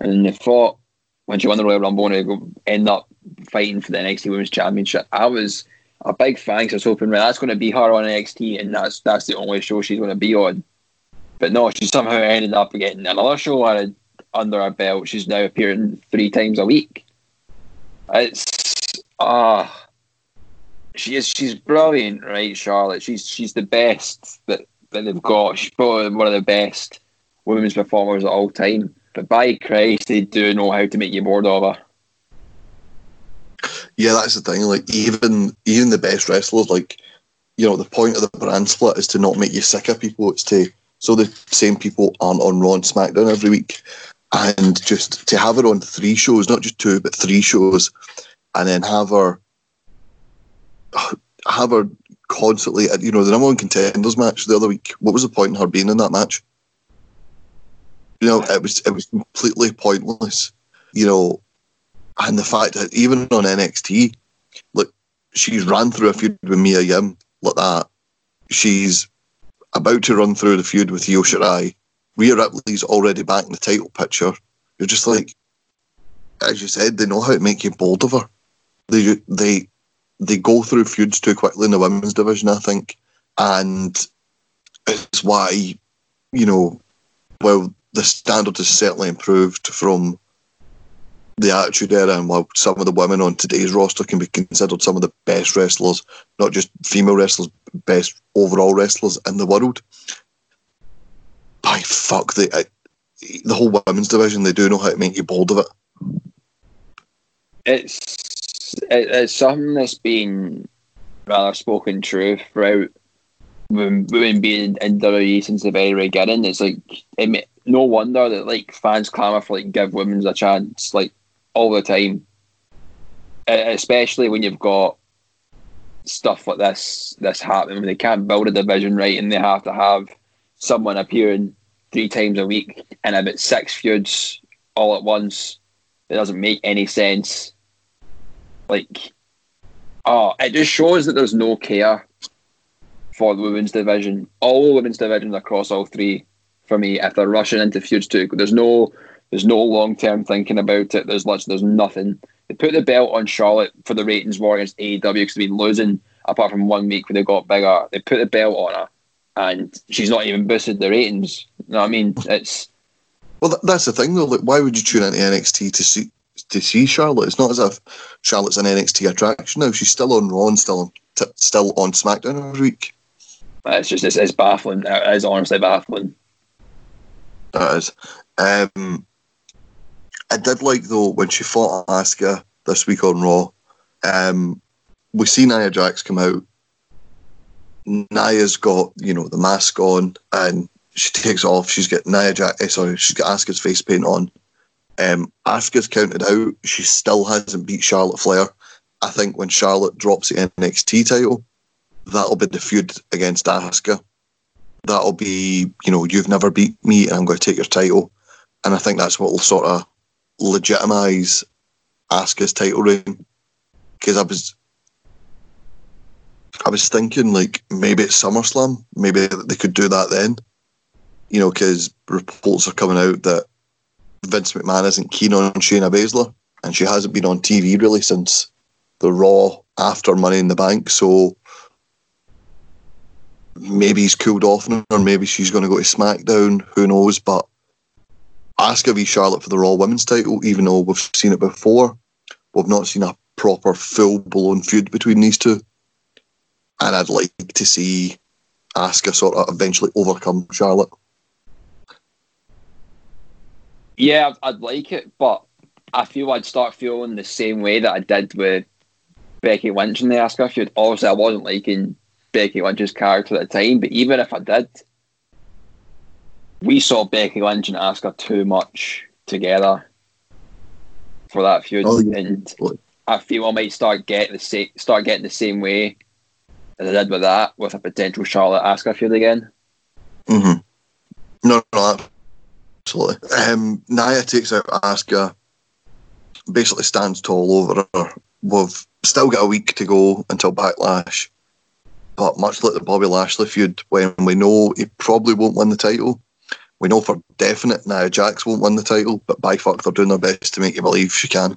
And they thought when she won the Royal Rumble and go end up fighting for the NXT Women's Championship. I was a big fan 'cause I was hoping that's going to be her on NXT and that's that's the only show she's going to be on. But no, she somehow ended up getting another show under her belt. She's now appearing three times a week. It's ah, she is she's brilliant, right, Charlotte? She's she's the best that, that they've got. She's probably one of the best women's performers of all time. But by Christ, they do know how to make you bored of her. Yeah, that's the thing. Like even even the best wrestlers, like you know, the point of the brand split is to not make you sick of people. It's to so the same people aren't on Raw and SmackDown every week, and just to have her on three shows, not just two, but three shows, and then have her have her constantly. at You know, the number one contenders match the other week. What was the point in her being in that match? You know, it was it was completely pointless. You know, and the fact that even on NXT, look, she's ran through a feud with Mia Yim like that. She's about to run through the feud with Io Shirai. Rhea Ripley's already back in the title picture. You're just like, as you said, they know how to make you bored of her. They they they go through feuds too quickly in the women's division, I think, and it's why you know, well, the standard has certainly improved from the Attitude Era, and while some of the women on today's roster can be considered some of the best wrestlers, not just female wrestlers, best overall wrestlers in the world. By fuck, the uh, the whole women's division, they do know how to make you bold of it. It's it's something that's been rather spoken true throughout women, women being in WWE since the very beginning. It's like it, no wonder that like fans clamour for like give women's a chance like all the time, especially when you've got stuff like this this happening when they can't build a division right and they have to have someone appearing three times a week and about six feuds all at once. It doesn't make any sense. Like, oh, it just shows that there's no care for the women's division. All the women's divisions across all three, for me, if they're rushing into feuds too, there's no there's no long term thinking about it. There's lots, there's nothing. They put the belt on Charlotte for the ratings war against AEW because they've been losing apart from one week when they got bigger. They put the belt on her and she's not even boosted the ratings. You know what I mean? It's well, that's the thing though. Like, why would you tune into NXT to see to see Charlotte? It's not as if Charlotte's an NXT attraction now. She's still on Raw and still on t- still on SmackDown every week. It's just it's, it's baffling. It is honestly baffling. That is. Um, I did like though when she fought Asuka this week on Raw. Um, we see Nia Jax come out. Nia's got you know the mask on and she takes off. She's got Nia Jax. Eh, sorry, she's got Asuka's face paint on. Um, Asuka's counted out. She still hasn't beat Charlotte Flair. I think when Charlotte drops the NXT title, that'll be the feud against Asuka. That'll be, you know, you've never beat me and I'm going to take your title. And I think that's what will sort of legitimize Asuka's title reign. Because I was, I was thinking like maybe it's SummerSlam, maybe they could do that then. You know, because reports are coming out that Vince McMahon isn't keen on Shayna Baszler, and she hasn't been on TV really since the Raw after Money in the Bank. So maybe he's cooled off or maybe she's going to go to SmackDown. Who knows? But Asuka v Charlotte for the Raw Women's title, even though we've seen it before, we've not seen a proper full blown feud between these two. And I'd like to see Asuka sort of eventually overcome Charlotte. Yeah, I'd like it, but I feel I'd start feeling the same way that I did with Becky Lynch in the Asuka feud. Obviously, I wasn't liking Becky Lynch's character at the time, but even if I did, we saw Becky Lynch and Asuka too much together for that feud, oh, yeah. and I feel I might start getting the same start getting the same way as I did with that with a potential Charlotte Asuka feud again. Mm-hmm. No, no, absolutely. Um, Nia takes out Asuka, basically stands tall over her. We've still got a week to go until Backlash. But much like the Bobby Lashley feud, when we know he probably won't win the title, we know for definite Nia Jax won't win the title, but by fuck they're doing their best to make you believe she can.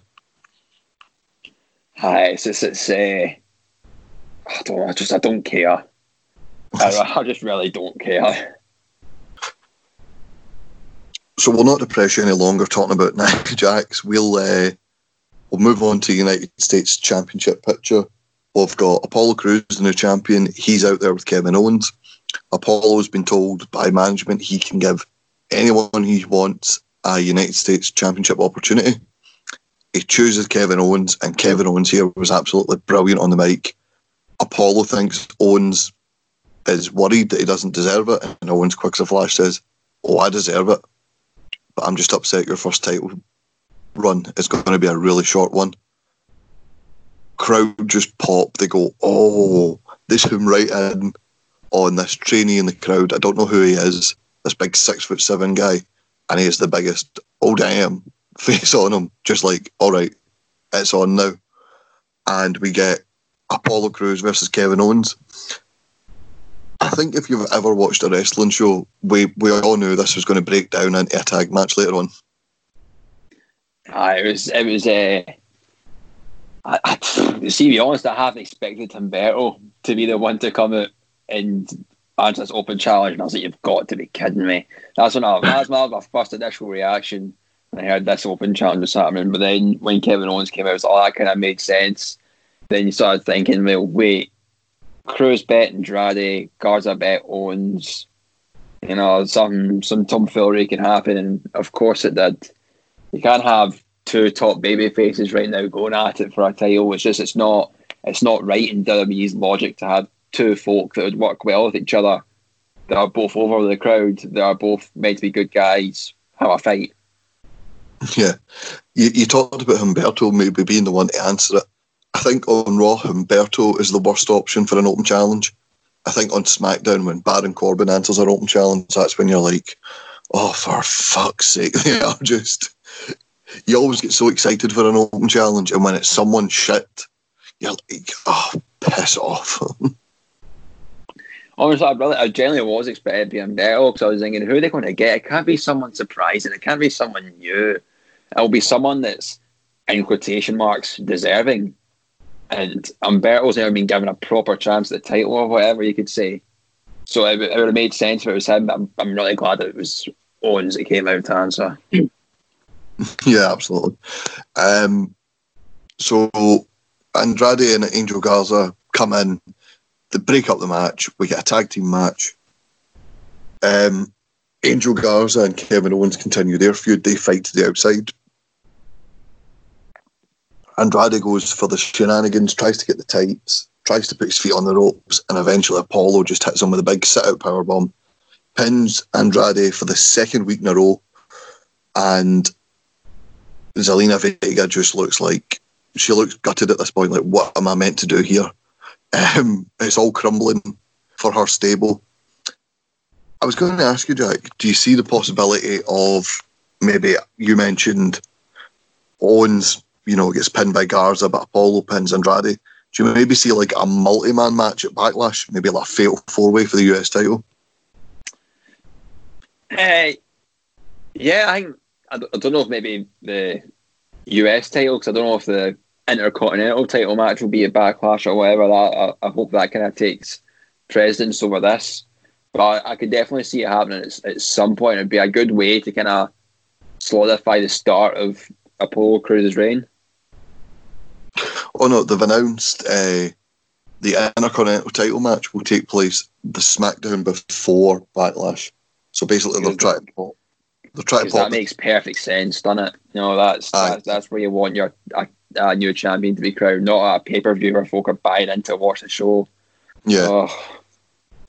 Hi, it's just it's uh, I don't I just I don't care. I, I just really don't care. So we'll not depress you any longer talking about Nia Jax. We'll uh, we'll move on to United States Championship picture. We've got Apollo Crews, the new champion. He's out there with Kevin Owens. Apollo's been told by management he can give anyone he wants a United States Championship opportunity. He chooses Kevin Owens, and Kevin Owens here was absolutely brilliant on the mic. Apollo thinks Owens is worried that he doesn't deserve it, and Owens, quick as a flash, says, Oh, I deserve it, but I'm just upset your first title run is going to be a really short one crowd just pop. They go, oh, they zoom right in on this trainee in the crowd. I don't know who he is. This big six foot seven guy, and he has the biggest oh damn face on him. Just like, all right, it's on now, and we get Apollo Crews versus Kevin Owens. I think if you've ever watched a wrestling show, we we all knew this was going to break down into a tag match later on. Uh, it was it was uh, I, I, see, to be honest, I haven't expected Humberto to be the one to come out and answer this open challenge, and I was like, "You've got to be kidding me!" That's when I that's my, first initial reaction when I heard this open challenge was happening. But then when Kevin Owens came out, it was all oh, that kind of made sense. Then you started thinking, "Well, wait, Crews bet Andrade, Garza bet Owens." You know, some some tomfoolery can happen, and of course it did. You can't have two top baby faces right now going at it for a title. It's just it's not it's not right in WWE's logic to have two folk that would work well with each other. That are both over the crowd. They are both meant to be good guys. Have a fight. Yeah, you, you talked about Humberto maybe being the one to answer it. I think on Raw, Humberto is the worst option for an open challenge. I think on SmackDown, when Baron Corbin answers an open challenge, that's when you're like, oh, for fuck's sake. They are just. You always get so excited for an open challenge, and when it's someone shit, you're like, oh, piss off. Honestly, I, really, I genuinely was expecting Humberto because I was thinking, who are they going to get? It can't be someone surprising. It can't be someone new. It'll be someone that's, in quotation marks, deserving. And Humberto's never been given a proper chance at the title or whatever you could say. So it, it would have made sense if it was him, but I'm, I'm really glad that it was Owens that came out to answer. yeah, absolutely. Um, so Andrade and Angel Garza come in, they break up the match. We get a tag team match. Um, Angel Garza and Kevin Owens continue their feud. They fight to the outside. Andrade goes for the shenanigans, tries to get the tights, tries to put his feet on the ropes, and eventually Apollo just hits him with a big sit out power bomb, pins Andrade for the second week in a row, and Zelina Vega just looks like she looks gutted at this point. Like, what am I meant to do here? Um, it's all crumbling for her stable. I was going to ask you, Jack, do you see the possibility of maybe you mentioned Owens, you know, gets pinned by Garza, but Apollo pins Andrade? Do you maybe see like a multi man match at Backlash, maybe like a fatal four way for the US title? Uh, yeah, I, I don't know if maybe the US title, because I don't know if the Intercontinental title match will be a Backlash or whatever. That I, I hope that kind of takes precedence over this. But I, I could definitely see it happening at, at some point. It'd be a good way to kind of solidify the start of Apollo Crews's reign. Oh no, they've announced uh, the Intercontinental title match will take place the SmackDown before Backlash. So basically, they're trying to they're trying to that makes perfect sense, doesn't it? No, that's that's, that's where you want your a, a new champion to be crowned, not a pay per view where folk are buying into watch the show. Yeah. Oh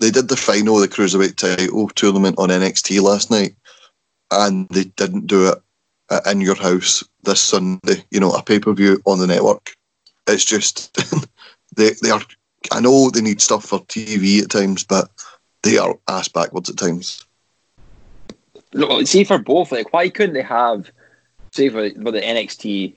they did the final of the cruiserweight title tournament on NXT last night, and they didn't do it in your house this Sunday. You know, a pay per view on the network. It's just they they are. I know they need stuff for TV at times, but they are ass backwards at times. Look, see for both, like why couldn't they have, say for, for the NXT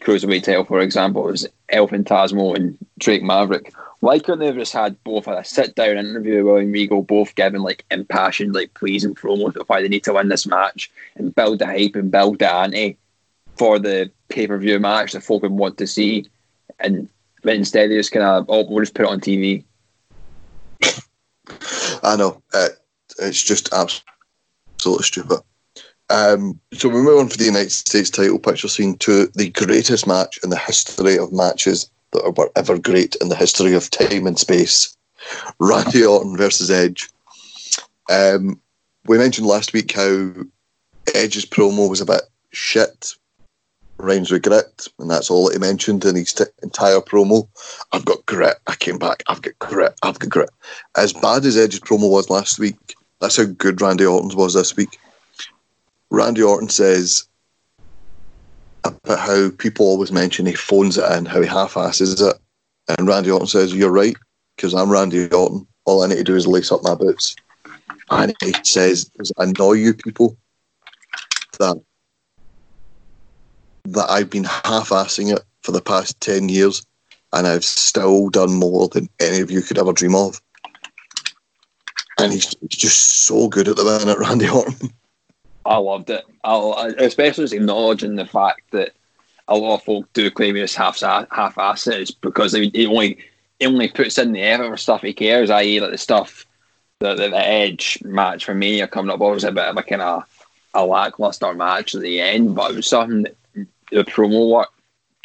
cruiserweight title, for example, it was El Phantasmo and Drake Maverick why couldn't they have just had both had a sit down interview with William Regal, both giving like impassioned, like pleasing promos of why they need to win this match and build the hype and build the ante for the pay per view match that folk would want to see, and but instead they just kind of oh we'll just put it on TV. I know it, it's just absolutely stupid. Um, so we move on for the United States title picture scene to the greatest match in the history of matches that were ever great in the history of time and space. Randy Orton versus Edge. Um, we mentioned last week how Edge's promo was a bit shit, rhymes with grit, and that's all that he mentioned in his t- entire promo. I've got grit. I came back. I've got grit. I've got grit. As bad as Edge's promo was last week, that's how good Randy Orton's was this week. Randy Orton says, about how people always mention he phones it in, how he half-asses it. And Randy Orton says, You're right, because I'm Randy Orton. All I need to do is lace up my boots. And he says, annoy you people that that I've been half-assing it for the past 10 years and I've still done more than any of you could ever dream of. And he's just so good at the minute, Randy Orton. I loved it. I, especially just acknowledging the fact that a lot of folk do claim he half half assed because he, he only he only puts in the effort for stuff he cares, i.e., like the stuff, the, the, the Edge match for me are coming up. Obviously, a bit of a kind of a lackluster match at the end, but it was something that the promo work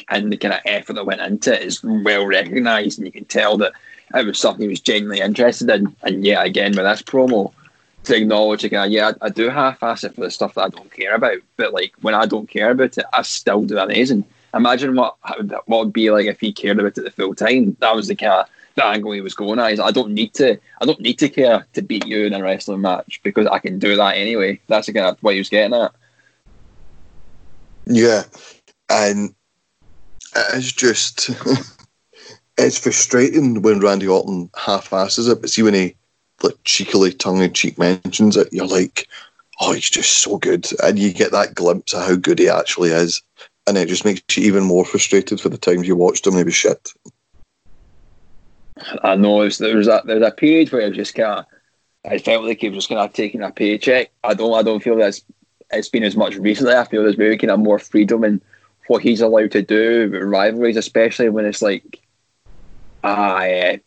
and the kind of effort that went into it is well recognised, and you can tell that it was something he was genuinely interested in. And yeah, again with this promo, to acknowledge again, yeah, I, I do half-ass it for the stuff that I don't care about, but like when I don't care about it, I still do amazing. Imagine what what would be like if he cared about it the full time. That was the kind of the angle he was going at. I don't need to. I don't need to care to beat you in a wrestling match because I can do that anyway. That's the kind of what he was getting at. Yeah, and it's just it's frustrating when Randy Orton half-asses it, but see when he like cheekily tongue-in-cheek mentions it, you're like, oh, he's just so good, and you get that glimpse of how good he actually is, and it just makes you even more frustrated for the times you watched him. He was shit. I know there's there's a there's a period where I was just kind of I felt like he was just kind of taking a paycheck. I don't I don't feel that's it's been as much recently. I feel there's maybe kind of more freedom in what he's allowed to do rivalries, especially when it's like, ah, uh,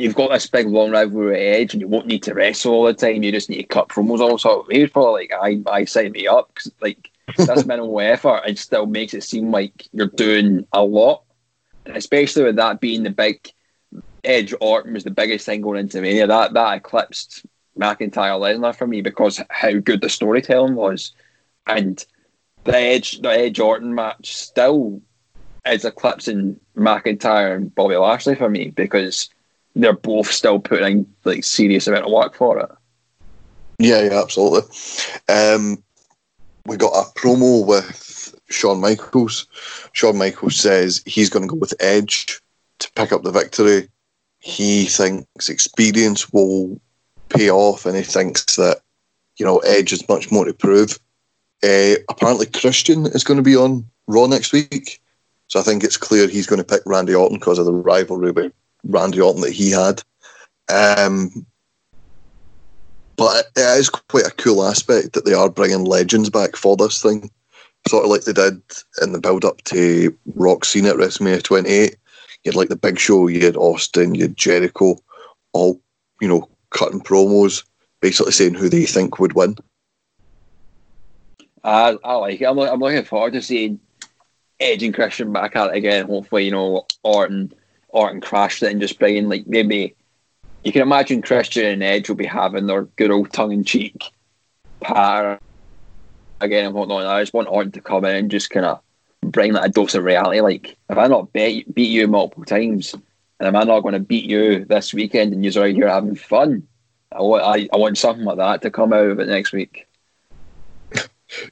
you've got this big long rivalry edge, and you won't need to wrestle all the time. You just need to cut promos. Also, he was probably like, I I sign me up because like that's minimal effort. It still makes it seem like you're doing a lot, and especially with that being the big Edge Orton was the biggest thing going into Mania. That that eclipsed McIntyre Lesnar for me because how good the storytelling was, and the Edge the Edge Orton match still is eclipsing McIntyre and Bobby Lashley for me because they're both still putting like serious amount of work for it. Yeah, yeah, absolutely. Um, we got a promo with Shawn Michaels. Shawn Michaels says he's going to go with Edge to pick up the victory he thinks experience will pay off, and he thinks that you know Edge has much more to prove. Uh, apparently, Christian is going to be on Raw next week, so I think it's clear he's going to pick Randy Orton because of the rivalry with Randy Orton that he had. Um, but it is quite a cool aspect that they are bringing legends back for this thing, sort of like they did in the build up to Rock Cena at WrestleMania 28 you had like the Big Show, you had Austin, you had Jericho, all you know cutting promos, basically saying who they think would win. Uh, I like it. I'm, I'm looking forward to seeing Edge and Christian back at it again. Hopefully, you know Orton, Orton crashed it and just bringing like maybe you can imagine Christian and Edge will be having their good old tongue in cheek par again and whatnot. I just want Orton to come in and just kind of bring that a dose of reality. Like, if I not beat, beat you multiple times, and am I not going to beat you this weekend and you're out here having fun? I want, I, I want something like that to come out of it next week.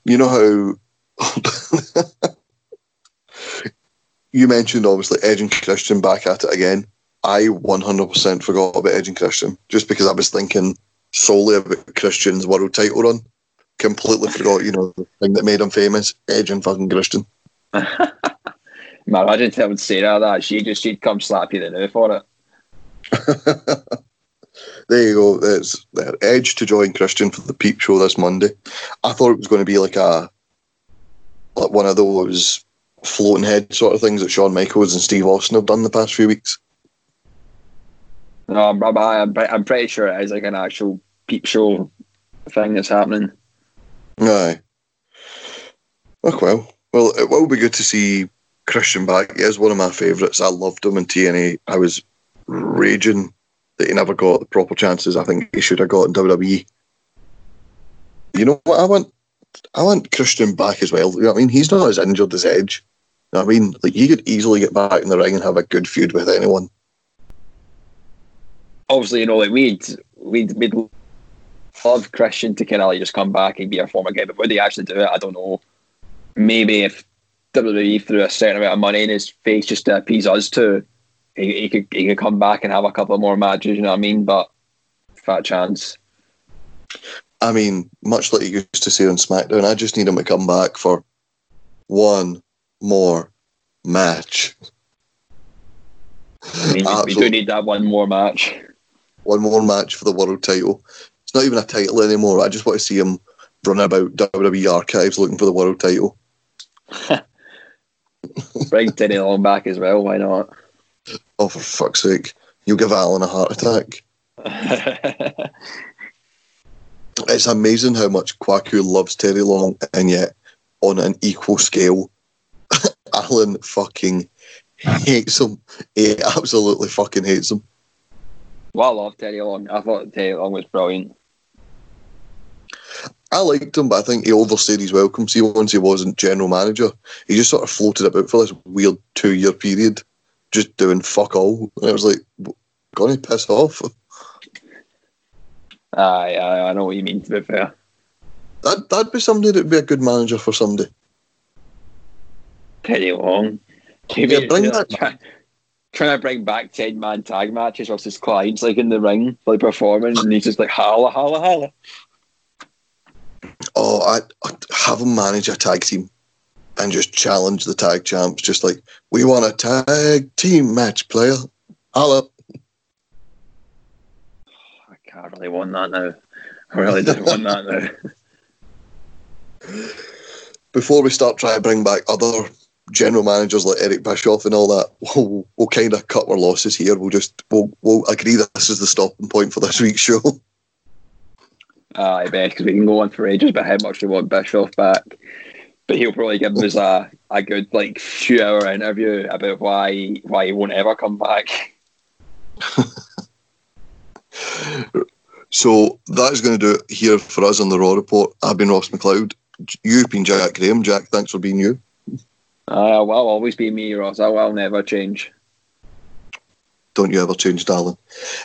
You know how you mentioned obviously Edge and Christian back at it again. I 100% forgot about Edge and Christian just because I was thinking solely about Christian's world title run. Completely forgot, you know, the thing that made him famous, Edge and fucking Christian. Man, imagine telling Sarah that she just she'd come slap you the new for it. there you go. It's the Edge to join Christian for the Peep Show this Monday. I thought it was going to be like a like one of those floating head sort of things that Shawn Michaels and Steve Austin have done the past few weeks. No, I'm, I'm, I'm pretty sure it is like an actual Peep Show thing that's happening. Aye. Oh well. Well, it will be good to see Christian back. He is one of my favourites. I loved him in TNA. I was raging that he never got the proper chances I think he should have got in WWE. You know what? I want I want Christian back as well. You know what I mean? He's not as injured as Edge. You know what I mean? Like he could easily get back in the ring and have a good feud with anyone. Obviously, you know, like we'd we'd we'd love Christian to kind of like just come back and be a former guy, but would he actually do it? I don't know maybe if WWE threw a certain amount of money in his face just to appease us too, he, he could he could come back and have a couple more matches. You know what I mean? But fat chance. I mean, much like he used to say on SmackDown, I just need him to come back for one more match. I mean, we do need that one more match. One more match for the world title. It's not even a title anymore. I just want to see him run about WWE archives looking for the world title. Bring Teddy Long back as well. Why not? Oh, for fuck's sake. You'll give Alan a heart attack. It's amazing how much Kwaku loves Teddy Long, and yet on an equal scale, Alan fucking hates him. He absolutely fucking hates him. well, I love Teddy Long. I thought Teddy Long was brilliant. I liked him, but I think he overstayed his welcome. See, once he wasn't general manager, he just sort of floated about for this weird two year period, just doing fuck all. And I was like, gonna piss off. Aye, aye, I know what you mean, to be fair. That, that'd be somebody that'd be a good manager for somebody. Teddy Long. Yeah, bring that try, trying to bring back 10 man tag matches versus clients like in the ring, like performing, and he's just like, holla, holla, holla. Oh, I, I'd have him manage a tag team and just challenge the tag champs, just like, we want a tag team match, player. Holla. I really want that now. I really don't want that now. Before we start trying to bring back other general managers like Eric Bischoff and all that, we'll, we'll kind of cut our losses here. We'll just we'll, we'll agree that this is the stopping point for this week's show. Aye, best because we can go on for ages about how much we want Bischoff back. But he'll probably give us a, a good like few hour interview about why why he won't ever come back. So that's going to do it here for us on the Raw Report. I've been Ross McLeod. You've been Jack Graham. Jack, thanks for being you. Uh, well, always be me, Ross. I will never change. Don't you ever change, darling.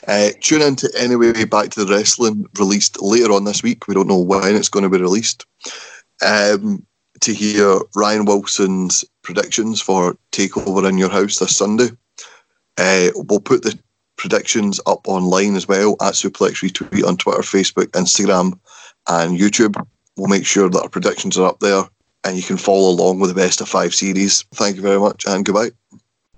Uh, tune in to Anyway Back to the Wrestling, released later on this week. We don't know when it's going to be released. Um, to hear Ryan Wilson's predictions for Takeover in Your House this Sunday. Uh, we'll put the predictions up online as well at Suplex Retweet on Twitter, Facebook, Instagram, and YouTube. We'll make sure that our predictions are up there and you can follow along with the best of five series. Thank you very much and goodbye.